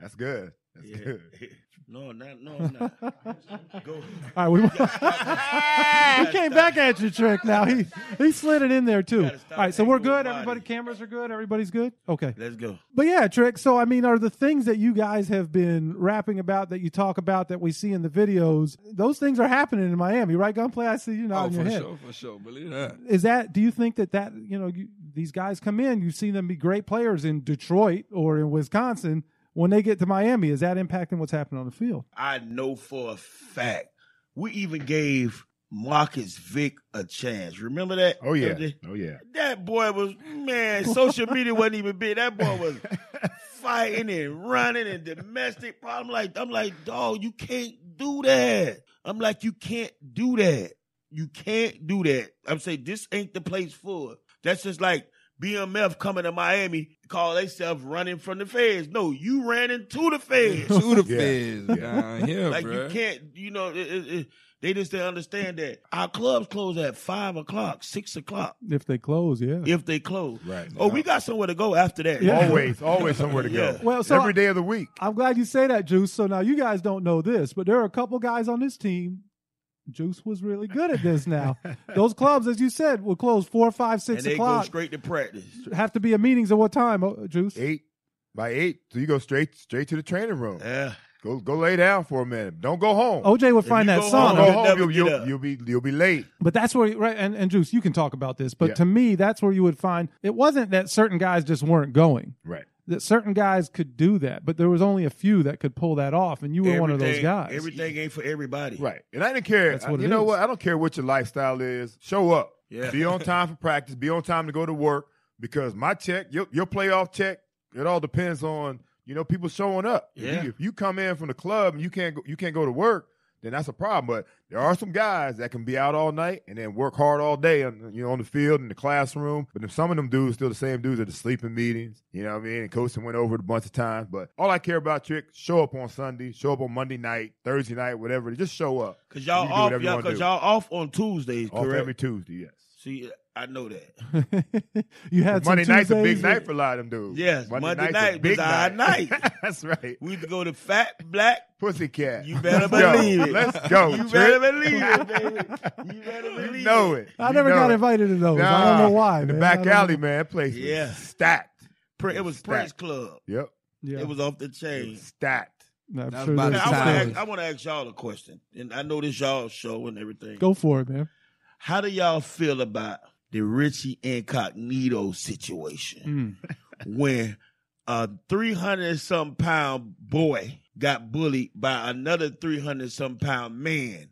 That's good. That's Yeah. good. No, not no, I'm not. Go. All right, we, he came back at you, Trick. Now he he slid it in there too. All right, so we're good. Everybody, cameras are good. Everybody's good. Okay, Let's go. but yeah, Trick. So I mean, are the things that you guys have been rapping about that you talk about that we see in the videos? Those things are happening in Miami, right? Gunplay. I see you Oh, nodding your for head. sure, for sure. Believe that. Is that? Do you think that that you know you, these guys come in? You see them be great players in Detroit or in Wisconsin. When they get to Miami, is that impacting what's happening on the field? I know for a fact. We even gave Marcus Vick a chance. Remember that? Oh yeah. MJ? Oh yeah. That boy was man. Social media wasn't even big. That boy was fighting and running and domestic problem. Like I'm like, dog, you can't do that. I'm like, you can't do that. You can't do that. I'm saying this ain't the place for it. That's just like BMF coming to Miami call themselves running from the feds. No, you ran into the feds. To the feds down here, like bruh. you can't, you know, it, it, it- they just didn't understand that our clubs close at five o'clock, six o'clock If they close, yeah. if they close. Right. Oh, we got somewhere to go after that. Yeah. Always, always somewhere to go. Yeah. Well, so- every day of the week. I'm glad you say that, Juice. So now you guys don't know this, but there are a couple guys on this team. Juice was really good at this now. Those clubs, as you said, will close four, five, six And six they go o'clock. straight to practice. Have to be at meetings at what time, uh, Juice? Eight by eight, so you go straight straight to the training room. Yeah. Go go lay down for a minute. Don't go home. OJ would find that song. Home, go you'll home. You'll, you'll, you'll be you'll be late. But that's where, right? And, and Juice, you can talk about this. But Yeah. to me, that's where you would find it wasn't that certain guys just weren't going. Right. That certain guys could do that, but there was only a few that could pull that off, and you were one of those guys. Everything ain't for everybody. Right. And I didn't care. That's what you it know is. what? I don't care what your lifestyle is. Show up. Yeah. Be on time for practice. Be on time to go to work. Because my check, your, your playoff check, it all depends on you know people showing up. If Yeah. you- If you come in from the club and you can't go, you can't go to work, then that's a problem. But there are some guys that can be out all night and then work hard all day on you know on the field in the classroom. But then some of them dudes still the same dudes at the sleeping meetings. You know what I mean? And coaching went over it a bunch of times. But all I care about, Trick, show up on Sunday, show up on Monday night, Thursday night, whatever. Just show up. Cause y'all You can do off, y'all, cause do. y'all off on Tuesdays, Off correct? every Tuesday, yes. See, I know that. you had Monday night's a big night for a lot of them dudes. Yes, Monday night's night a big was our night. That's right. We used to go to Fat Black. Pussycat. You better Let's go. believe it. Let's go. You Trick. better believe it, baby. You better believe You know it. I You never know got it. invited to those. I don't know why. In the back alley, know. man, that place was Yeah. stacked. It was Stacked. Prince Club. Yep. Yeah. It was off the chain. Stacked. I'm sure Now, I want to ask, I want to ask y'all a question, and I know this y'all show and everything. Go for it, man. How do y'all feel about the Richie Incognito situation Mm. when a 300 some pound boy got bullied by another 300 some pound man?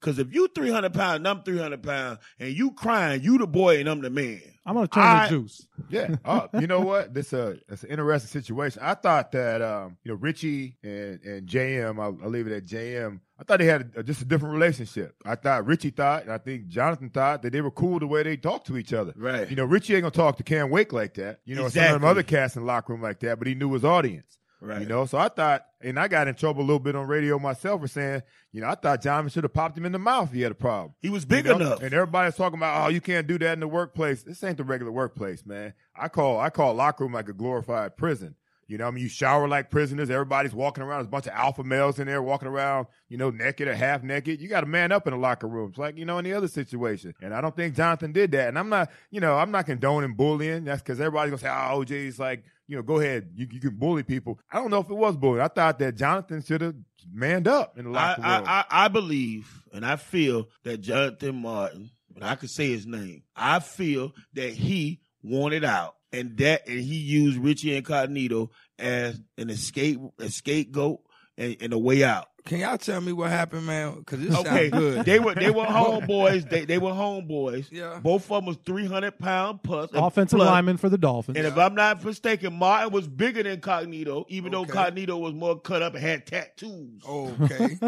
Because if you 300 pounds and I'm 300 pounds and you crying, you the boy and I'm the man. I'm gonna turn I- to juice. Yeah. Oh, you know what? This uh, it's an interesting situation. I thought that um, you know, Richie and and JM, I'll, I'll leave it at JM. I thought they had a, just a different relationship. I thought Richie thought, and I think Jonathan thought that they were cool the way they talked to each other. Right. You know, Richie ain't gonna talk to Cam Wake like that. You know, or some of them other cats in the locker room like that. But he knew his audience. Right. You know, so I thought, and I got in trouble a little bit on radio myself for saying, you know, I thought Jonathan should have popped him in the mouth if he had a problem. He was big You know? enough. And everybody's talking about, oh, you can't do that in the workplace. This ain't the regular workplace, man. I call I call locker room like a glorified prison. You know, I mean, you shower like prisoners. Everybody's walking around. There's a bunch of alpha males in there walking around, you know, naked or half naked. You got to man up in the locker rooms, like you know, any other situation. And I don't think Jonathan did that. And I'm not, you know, I'm not condoning bullying. That's because everybody's gonna say, oh, OJ's like, you know, go ahead, you, you can bully people. I don't know if it was bullying. I thought that Jonathan should have manned up in the I, locker I, room. I, I believe and I feel that Jonathan Martin, and I can say his name, I feel that he wanted out and that and he used Richie Incognito as an escape a scapegoat and, and a way out. Can y'all tell me what happened, man? Because this Okay, sounds good. they were they were homeboys. They they were homeboys. Yeah. Both of them was three hundred pound plus Offensive plus. lineman for the Dolphins. And if I'm not mistaken, Martin was bigger than Cognito, even though Cognito was more cut up and had tattoos. okay.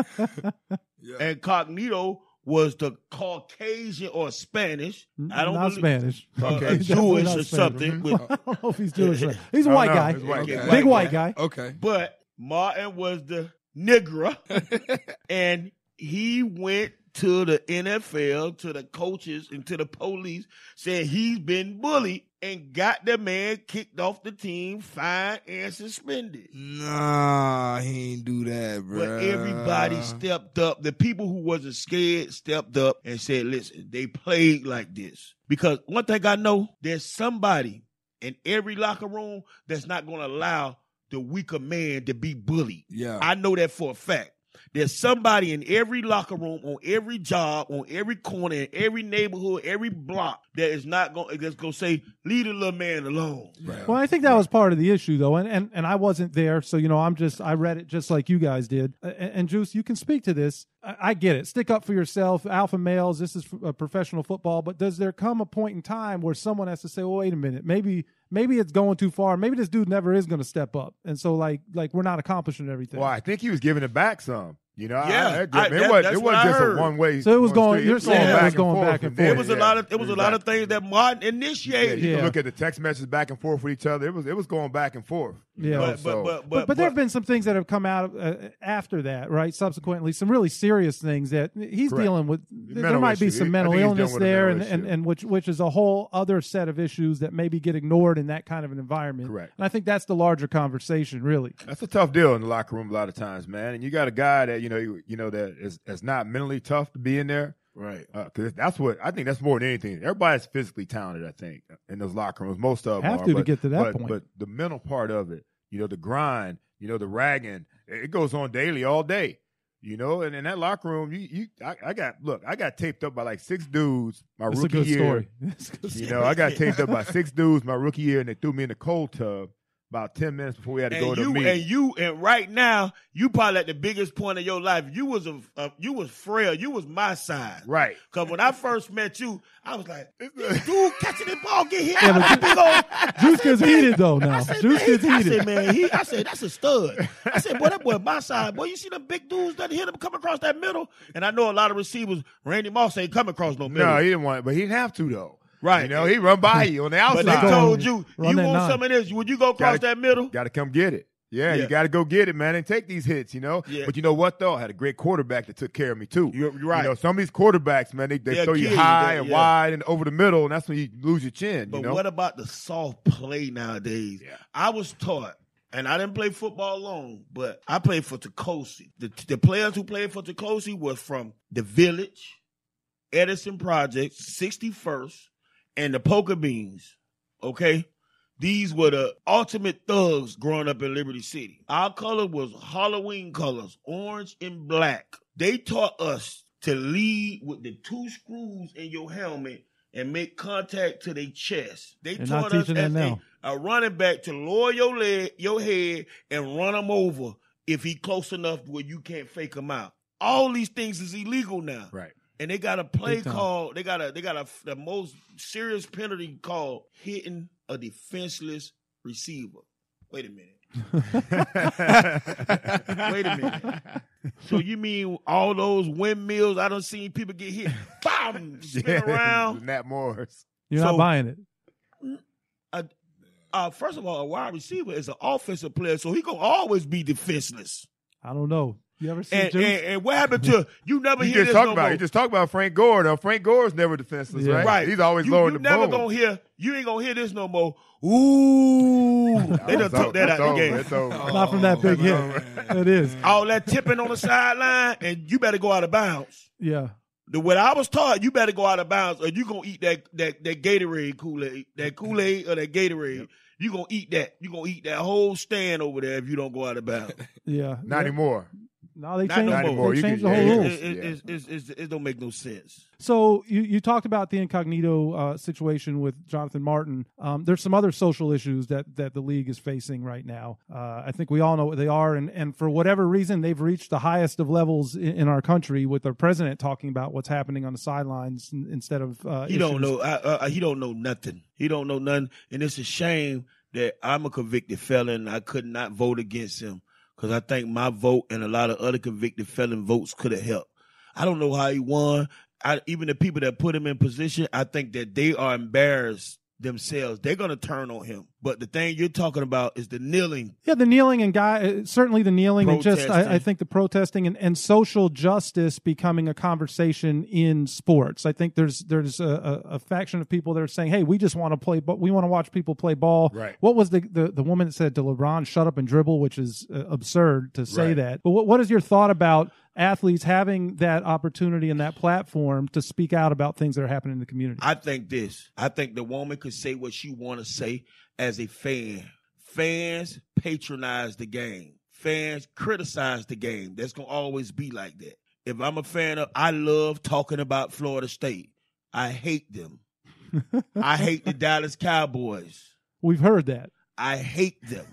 yeah. And Cognito was the Caucasian or Spanish. I don't not believe, Spanish. uh, Okay. Jewish or Spanish. something. With, I don't know if he's Jewish. or- He's a white no, guy. white Okay, guy. Big white white guy. guy. Okay. but Martin was the nigger, and he went to the NFL, to the coaches, and to the police, saying he's been bullied and got the man kicked off the team, fined and suspended. Nah, he ain't do that, bro. But everybody stepped up. The people who wasn't scared stepped up and said, listen, they played like this. Because one thing I know, there's somebody in every locker room that's not going to allow the weaker man to be bullied. Yeah. I know that for a fact. There's somebody in every locker room, on every job, on every corner, in every neighborhood, every block that is not going that's going to say, leave the little man alone. Well, I think that was part of the issue, though, and, and and I wasn't there, so you know, I'm just I read it just like you guys did. And, and Juice, you can speak to this. I, I get it. Stick up for yourself, alpha males. This is uh, professional football, but does there come a point in time where someone has to say, "Well, wait a minute, maybe maybe it's going too far. Maybe this dude never is going to step up," and so like like we're not accomplishing everything. Well, I think he was giving it back some. You know, Yeah, I, I- it, that- wasn't, it wasn't just heard. a one way. So it was going- you're saying it was going back and forth. It was a Yeah, lot of it was a lot of things that Martin Yeah, initiated. you Yeah. can look at the text messages back and forth with each other. It was it was going back and forth. You Yeah. But, so- but, but, But, but, there have been some things that have come out uh, after that, right? Subsequently, some really serious things that he's Correct. dealing with. there Mental might be some mental think he's dealing illness there, mental and, and, and which which is a whole other set of issues that maybe get ignored in that kind of an environment. Correct. And I think that's the larger conversation, really. That's a tough deal in the locker room a lot of times, man. And you got a guy that you know you, you know that is, is not mentally tough to be in there. Right. Uh, because that's what I think. That's more than anything. Everybody's physically talented. I think in those locker rooms, most of them Have are, to to get to that but, point. But the mental part of it, you know, the grind, you know, the ragging, it goes on daily, all day. You know, and in that locker room, you, you, I, I got look, I got taped up by like six dudes my It's a rookie good year. story. It's a good You know, I got taped up by six dudes my rookie year, and they threw me in the cold tub about ten minutes before we had to go And to you a meeting. and you and right now you probably at the biggest point of your life. You was a, a you was frail. You was my size. right. Cause when I first met you, I was like, dude catching the ball, get hit. Yeah, Yeah, but big old, Juice gets heated though now. I said, Juice gets he, I heated. said, man, he, I said, that's a stud. I said, boy, that boy my side. Boy, you see them big dudes that hit him come across that middle? And I know a lot of receivers, Randy Moss ain't come across no middle. No, he didn't want it, but he didn't have to though. Right. You know, he run by you on the outside. but they told you, run you want nine. some of this. Would you go across Gotta- that middle? Got to come get it. Yeah, Yeah. you got to go get it, man, and take these hits, you know. Yeah. But you know what though? I had a great quarterback that took care of me too. You're- you're right. You know, some of these quarterbacks, man, they, they They'll throw you kill you, high and yeah. wide and over the middle, and that's when you lose your chin. But you know. what about the soft play nowadays? Yeah. I was taught, and I didn't play football long, but I played for Tacolcy. The, the players who played for Tacolcy was from the Village, Edison Project, 61st, and the Pork 'n' Beans. Okay? These were the ultimate thugs growing up in Liberty City. Our color was Halloween colors, orange and black. They taught us to lead with the two screws in your helmet and make contact to their chest. They They're taught us that as a, a running back to lower your leg, your head, and run him over if he close enough where you can't fake him out. All these things is illegal now right. And they got a play Big time. called. They got a they got a the most serious penalty called hitting a defenseless receiver. Wait a minute. Wait a minute. So you mean all those windmills? I don't see people get hit. Bam, spin Yeah, around. Nat Moore's. You're So- not buying it. Uh, first of all, a wide receiver is an offensive player, so he gonna always be defenseless. I don't know. You ever see And, Juice? and, and what happened to you? Never You hear just this talk no about more. you just talk about Frank Gore. Now Frank Gore's never defenseless, Yeah. right? Right. He's always you, lowering you the never boom. gonna hear. You ain't gonna hear this no more. Ooh, they done took that It's out the game. It's over. not from that big hit. It is. All that tipping on the sideline, and you better go out of bounds. Yeah. The what I was taught, you better go out of bounds, or you gonna eat that that that Gatorade Kool Aid, that Kool Aid or that Gatorade. You gonna eat that. You gonna eat that whole stand over there if you don't go out of bounds. Yeah. Not Yeah. anymore. No, they Not changed, no they. You changed can- the whole yeah, It, rules. it, Yeah. it, it, it, it don't make no sense. So you, you talked about the incognito uh, situation with Jonathan Martin. Um, there's some other social issues that, that the league is facing right now. Uh, I think we all know what they are, and, and for whatever reason, they've reached the highest of levels in, in our country with the president talking about what's happening on the sidelines in- instead of uh, He don't issues. know. I, uh, he don't know nothing. He don't know nothing, and it's a shame that I'm a convicted felon. I could not vote against him because I think my vote and a lot of other convicted felon votes could have helped. I don't know how he won. I, even the people that put him in position, I think that they are embarrassed themselves. They're gonna turn on him. But the thing you're talking about is the kneeling. Yeah, the kneeling and guy, uh, certainly the kneeling and just, I, I think the protesting and, and social justice becoming a conversation in sports. I think there's there's a, a, a faction of people that are saying, "Hey, we just want to play, but we want to watch people play ball." Right. What was the, the the woman that said to LeBron, "Shut up and dribble," which is uh, absurd to say Right. that. But what what is your thought about athletes having that opportunity and that platform to speak out about things that are happening in the community? I think this. I think the woman could say what she want to say as a fan. Fans patronize the game. Fans criticize the game. That's gonna always be like that. If I'm a fan of, I love talking about Florida State. I hate them. I hate the Dallas Cowboys. We've heard that. I hate them.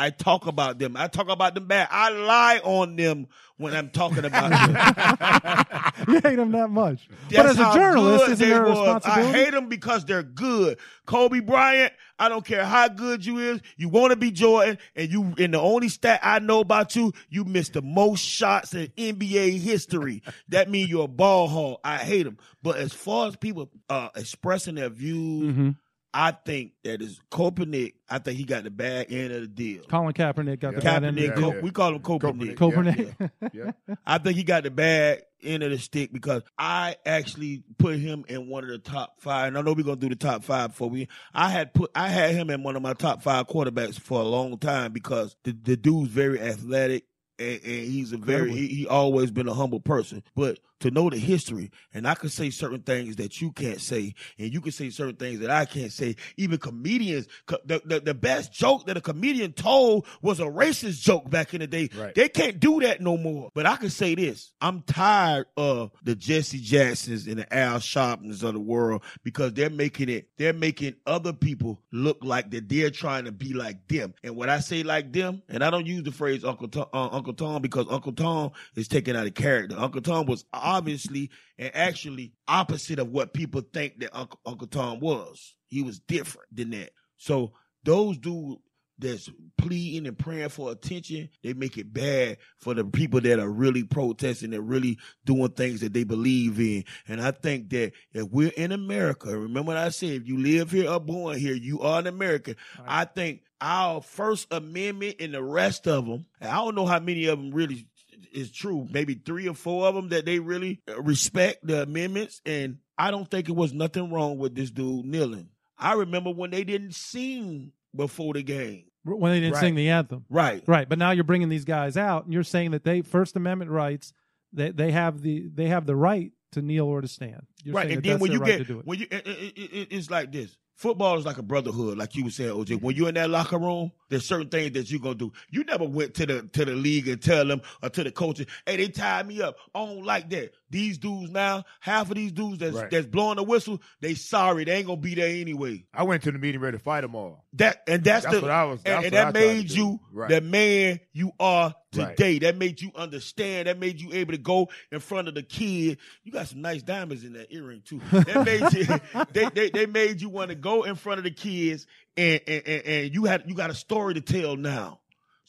I talk about them. I talk about them bad. I lie on them when I'm talking about them. you hate them that much. but as a journalist, isn't there responsibility? I hate them because they're good. Kobe Bryant, I don't care how good you is. You want to be Jordan, and you. And the only stat I know about you, you missed the most shots in NBA history. that means you're a ball hog. I hate them. But as far as people uh, expressing their views, Mhm. I think that is Kaepernick. I think he got the bad end of the deal. Colin Kaepernick got the bad end of the Kaepernick, deal. We call him Kaepernick. Kaepernick. Yeah. I think he got the bad end of the stick because I actually put him in one of the top five. And I know we're gonna do the top five before we. I had put I had him in one of my top five quarterbacks for a long time because the, the dude's very athletic and, and he's a very he, he always been a humble person. But to know the history, and I can say certain things that you can't say, and you can say certain things that I can't say. Even comedians, the, the, the best joke that a comedian told was a racist joke back in the day. Right. They can't do that no more. But I can say this: I'm tired of the Jesse Jacksons and the Al Sharptons of the world because they're making it. They're making other people look like that they're trying to be like them. And when I say like them, and I don't use the phrase Uncle Tom, uh, Uncle Tom because Uncle Tom is taken out of character. Uncle Tom was obviously and actually opposite of what people think that Uncle, Uncle Tom was. He was different than that. So those dudes that's pleading and praying for attention, they make it bad for the people that are really protesting and really doing things that they believe in. And I think that if we're in America, remember what I said, if you live here or born here, you are an American. I think our First Amendment and the rest of them, I don't know how many of them really is true. Maybe three or four of them that they really uh, respect the amendments. And I don't think it was nothing wrong with this dude kneeling. I remember when they didn't sing before the game. when they didn't Right. sing the anthem. Right. Right. But now you're bringing these guys out and you're saying that they First Amendment rights, they, they have the they have the right to kneel or to stand. You're right, saying and that then when you right get when you, it, it, it, it's like this. Football is like a brotherhood, like you were saying, OJ. When you're in that locker room, there's certain things that you're gonna do. You never went to the to the league and tell them or to the coaches, "Hey, they tied me up." I don't like that. These dudes now, half of these dudes that's Right. that's blowing the whistle, they sorry, they ain't gonna be there anyway. I went to the meeting ready to fight them all. That and that's, That's the what I was- and, and that made you Right. the man you are Right. today. That made you understand. That made you able to go in front of the kid. You got some nice diamonds in that earring too. That made you. they, they they made you want to go in front of the kids and and, and and you had you got a story to tell now.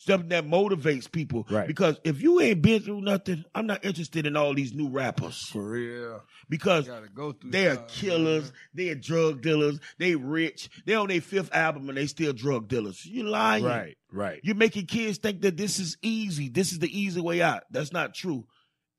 Something that motivates people. Right. Because if you ain't been through nothing, I'm not interested in all these new rappers. For real. Because go they are stuff, killers, they are drug dealers, they rich, they on their fifth album and they still drug dealers. You lying. Right, right. You're making kids think that this is easy. This is the easy way out. That's not true.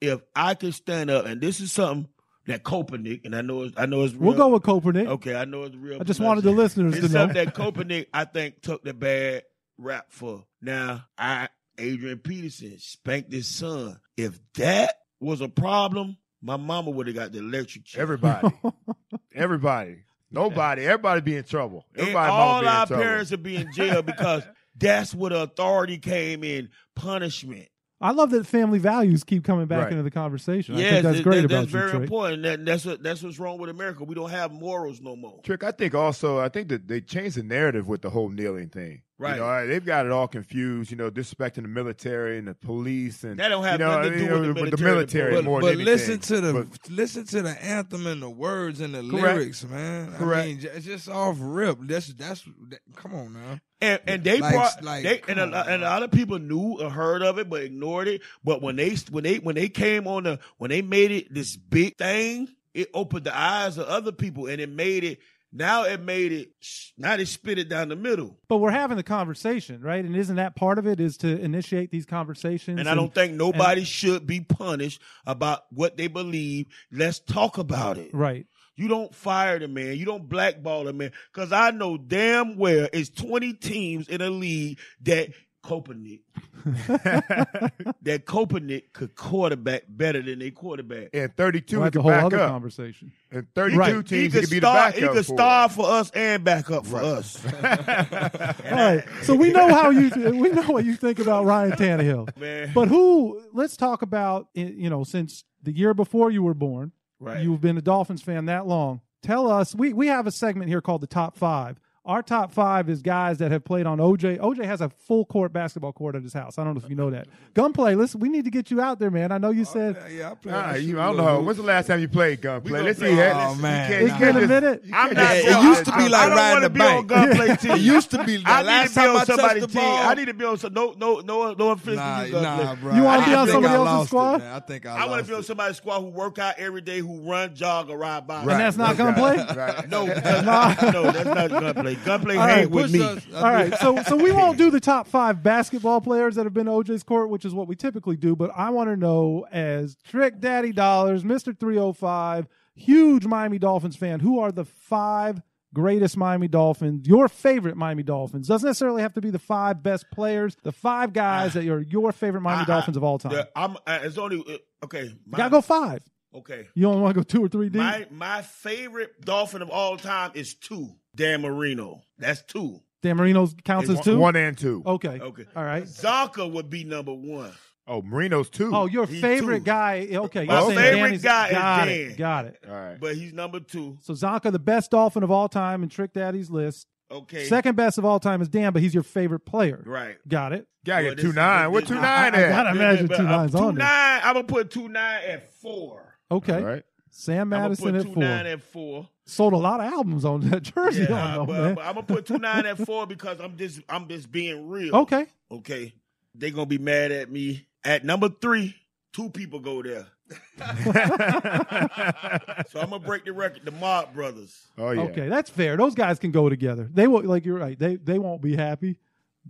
If I could stand up, and this is something that Copernic, and I know it's, I know it's real. We'll go with Copernic. Okay, I know it's real. I just wanted the listeners It's to know. something that Copernic, I think, took the bad rap for. Now, I, Adrian Peterson, spanked his son. If that was a problem, my mama would have got the electric chair. Everybody. Everybody. Nobody. Everybody be in trouble. And Everybody all be in our trouble. parents would be in jail because that's where the authority came in punishment. I love that family values keep coming back Right. into the conversation. I think that's that- great that- about that's you, very Trey. important. That, that's what that's what's wrong with America. We don't have morals no more. Trick, I think also, I think that they changed the narrative with the whole kneeling thing. Right. You know, they've got it all confused, you know, disrespecting the military and the police and That don't have you know, nothing to do you with know, the with the military, military But, more but than listen anything. to the But- listen to the anthem and the words and the Correct. lyrics, man. Correct. I mean, it's just off rip. That's that's. That, come on now. And and they Like- brought like, they and a, on, and a lot of people knew or heard of it but ignored it. But when they when they when they came on the when they made it this big thing, it opened the eyes of other people and it made it. Now it made it. Now they spit it down the middle. But we're having the conversation, right? And isn't that part of it? Is to initiate these conversations? And I don't think nobody should be punished about what they believe. Let's talk about it. Right. You don't fire the man. You don't blackball the man. Because I know damn well it's 20 teams in a league that Copernic, that Copernic could quarterback better than they quarterback. and 32 Well, he that's a could whole back other up. conversation. And 32 Right. teams he he could could be the star, he could for. star for us and back up for us. All right. So we know how you we know what you think about Ryan Tannehill. Man. But who? Let's talk about eh, you know since the year before you were born. Right. You've been a Dolphins fan that long. Tell us. We we have a segment here called the top five. Our top five is guys that have played on OJ. OJ has a full court basketball court at his house. I don't know if you know that. Gunplay, listen, we need to get you out there, man. I know you said Yeah, I play. I shoot you, a I don't little know. hoop. When's the last time you played gunplay? Let's see. that. Oh, You man. can't- admit it's been a can't minute. I'm just- not. It saying- used to be I- like I don't riding wanna the be on gunplay team. It used to be the I last need to be time I on touched somebody's the team. ball. I need to be on some. No, no, no, no offense Nah, to you, gunplay. nah, bro. You wanna be on somebody else's squad? I think I, I want to be on it. somebody's squad who work out every day, who run, jog, or ride by. And that's not right, gunplay? Right. No, that's, no, that's not gunplay. Gunplay All right, hang with Push me. us. All right, so so we won't do the top five basketball players that have been OJ's court, which is what we typically do. But I want to know, as Trick Daddy Dollars, Mister Three Hundred Five, huge Miami Dolphins fan, who are the five greatest Miami Dolphins? Your favorite Miami Dolphins doesn't necessarily have to be the five best players. The five guys that are your favorite Miami I- I- Dolphins of all time. The- I'm. Uh, it's only uh, okay. you My, gotta go five. Okay. You don't want to go two or three deep. My my favorite Dolphin of all time is two. Dan Marino. That's two. Dan Marino counts as two. One and two. Okay. Okay. All right. Csonka would be number one. Oh, Marino's two. Oh, your He's favorite two. guy. Okay. My you're favorite Dan is- guy is got Dan. It, got it. all right. But he's number two. So Csonka, the best Dolphin of all time in Trick Daddy's list. Okay. Second best of all time is Dan, but he's your favorite player. Right. Got it. Gotta Well, get two nine. What this- two I- nine I at? gotta imagine But, two uh, nines two on there. nine. I'm gonna put two nine at four. Okay. All right. Sam I'm gonna Madison put at two four. nine at four. Sold a lot of albums on that jersey. Yeah, on but, man. but I'm gonna put two nine at four because I'm just I'm just being real. okay. Okay. They gonna be mad at me. At number three, two people go there. So I'm gonna break the record. The Marks Brothers. Oh yeah. Okay. That's fair. Those guys can go together. They will like you're right. They they won't be happy,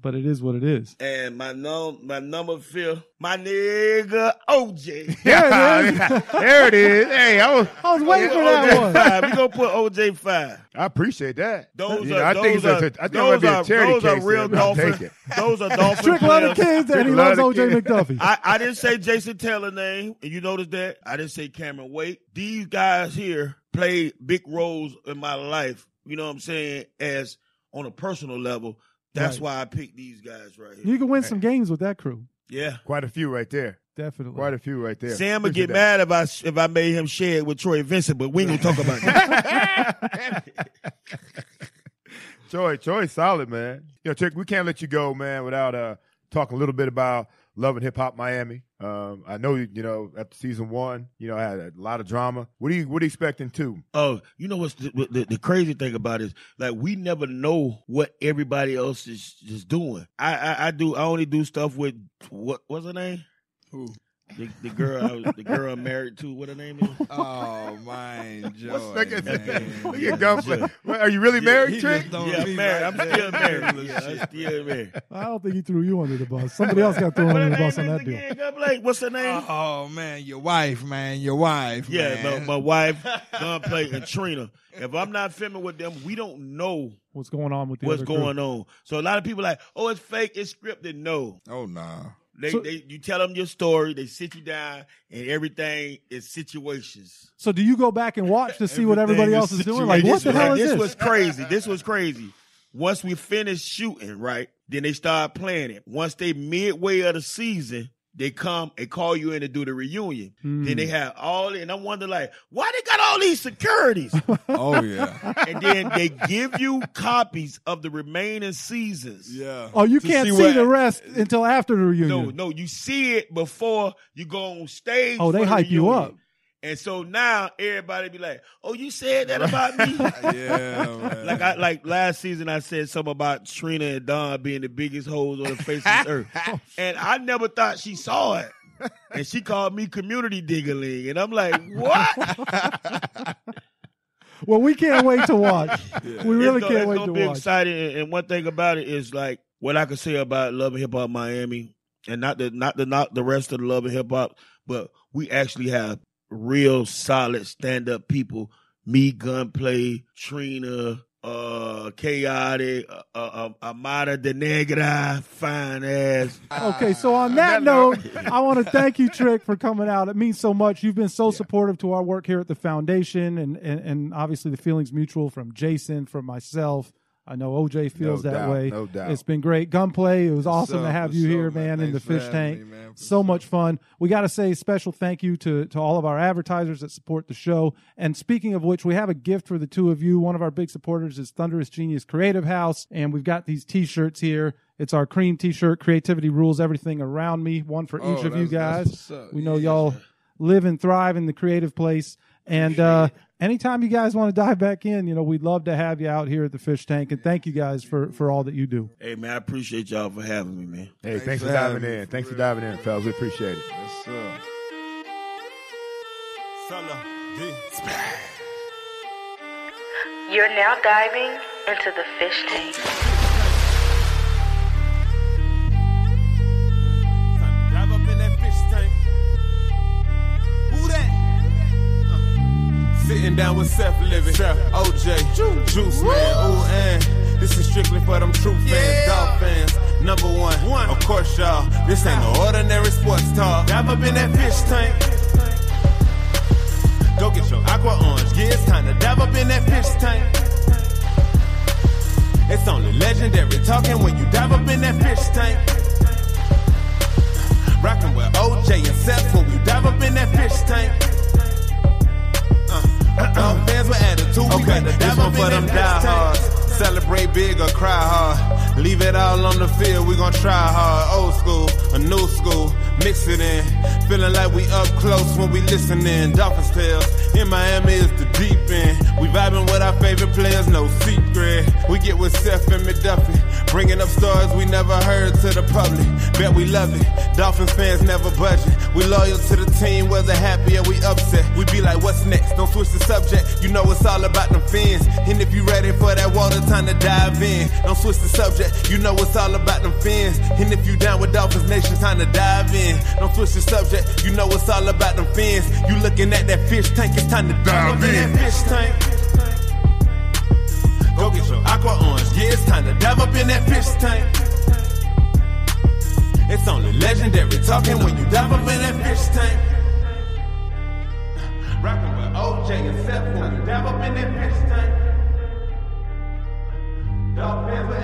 but it is what it is. And my num my number fifth, my nigga OJ. There it is. there it is. Hey, I was. I was waiting for that OJ one. five. We gonna put OJ five. I appreciate that. Those You are know, I those think are a, I think those are those are real there, but I'll Dolphin. take it. Those are dolphins. Trick love the players. kids and he loves OJ. McDuffie. I, I didn't say Jason Taylor name, and you notice that I didn't say Cameron Wake. These guys here played big roles in my life. You know what I'm saying? As on a personal level, that's Right. why I picked these guys right here. you can win some games with that crew. Yeah, Quite a few right there. Definitely. Quite a few right there. Sam would Appreciate get that. mad if I if I made him share it with Troy Vincent, but we ain't gonna talk about that. Troy, Troy's solid, man. You know, Trick, we can't let you go, man, without uh talking a little bit about Love and Hip Hop Miami. Um, I know you, you know, after season one, you know, I had a lot of drama. What are you what are you expecting too? Oh, you know what's the, the, the crazy thing about it is like we never know what everybody else is just doing. I, I I do I only do stuff with what what's her name? Who? The, the girl I was, the girl I'm married to. What her name is? Oh, my Joy. Look at man. look at Gunplay. Are you really married, he Trick? yeah, I'm married. I'm still married. Yeah, I'm still married. I don't think he threw you under the bus. Somebody else got thrown under the bus on that deal. again? God bless. What's her name? Oh man, your wife, man, your wife. yeah, man. my, my wife, Gunplay, and Trina. If I'm not filming with them, we don't know What's going on with the what's other crew. going on. So a lot of people like, oh, it's fake, it's scripted. No, Oh nah. They, So- they you tell them your story, they sit you down, and everything is situations. So do you go back and watch to see what everybody else is is doing? Like, what the hell is this this? was crazy. This was crazy. Once we finished shooting, right, then they start playing it. Once they midway of the season, they come and call you in to do the reunion. Hmm. Then they have all, and I'm wondering like, why they got all these securities? Oh yeah. and then they give you copies of the remaining seasons. yeah. Oh, you can't see, what- the rest until after the reunion. No, no, you see it before you go on stage. Oh, they for the hype you up. And so now everybody be like, "Oh, you said that about me." Yeah, like I like last season, I said something about Trina and Don being the biggest hoes on the face of the earth, and I never thought she saw it. And she called me community diggling, and I'm like, "What?" Well, we can't wait to watch. We really it's gonna, can't it's wait gonna be watch. exciting. And- And one thing about it is like what I can say about Love and Hip Hop Miami, and not the not the not the rest of the Love and Hip Hop, but we actually have real solid stand up people. Me, Gunplay, Trina, uh, Chaotic, uh, uh, Amara La Negra, fine ass. Okay, so on that note, I want to thank you, Trick, for coming out. It means so much. You've been so supportive to our work here at the foundation, and, and, and obviously the feelings mutual from Jason, from myself. I know OJ feels No that doubt, way. no doubt. It's been great. Gunplay, it was awesome to have you sure, here, man. man, in the fish tank. me, man, so much fun. We got to say a special thank you to, to all of our advertisers that support the show. And speaking of which, we have a gift for the two of you. One of our big supporters is Thunderous Genius Creative House, and we've got these t shirts here. It's our cream t shirt, Creativity Rules Everything Around Me, one for Oh, each of you guys. We know Yeah. y'all live and thrive in the creative place. And uh, anytime you guys want to dive back in, you know, we'd love to have you out here at the fish tank. And thank you guys for, for all that you do. Hey man, I appreciate y'all for having me, man. Hey, thanks, Thanks for for diving in. for Thanks for diving in, fellas. We appreciate it. Yes, sir. You're now diving into the fish tank. Down with Seth Levitt, OJ, Juice Juice Man, ooh, and this is strictly for them true fans, dog fans. Number one, of course, y'all. This ain't no ordinary sports talk. Dive up in that fish tank. Go get your aqua orange. Yeah, it's time to dive up in that fish tank. It's only legendary talking when you dive up in that fish tank. Rockin' with OJ and Seth when we dive up in that fish tank. Uh, fans with attitude, Okay, this one for them that fish tank. diehards. Celebrate big or cry hard. Leave it all on the field, we gon' try hard. Old school, a new school, mix it in. Feeling like we up close when we listening. Dolphins tales, in Miami is the deep end. We vibing with our favorite players, no secret. We get with Seth and McDuffie, bringing up stories we never heard to the public. Bet we love it. Dolphins fans never budging. We loyal to the team, whether happy or we upset. We be like, what's next? Don't switch the subject. You know it's all about them fins. And if you ready for that water, time to dive in. Don't switch the subject. You know it's all about them fins. And if you down with Dolphins Nation, time to dive in. Don't switch the subject. You know it's all about them fins. You looking at that fish tank, it's time to dive in. That fish tank. Go get your aqua orange. Yeah, it's time to dive up in that fish tank. It's only legendary talking when you dive up in that fish tank. Rockin' with OJ and Seth when you dive up in that fish tank. Dog fans with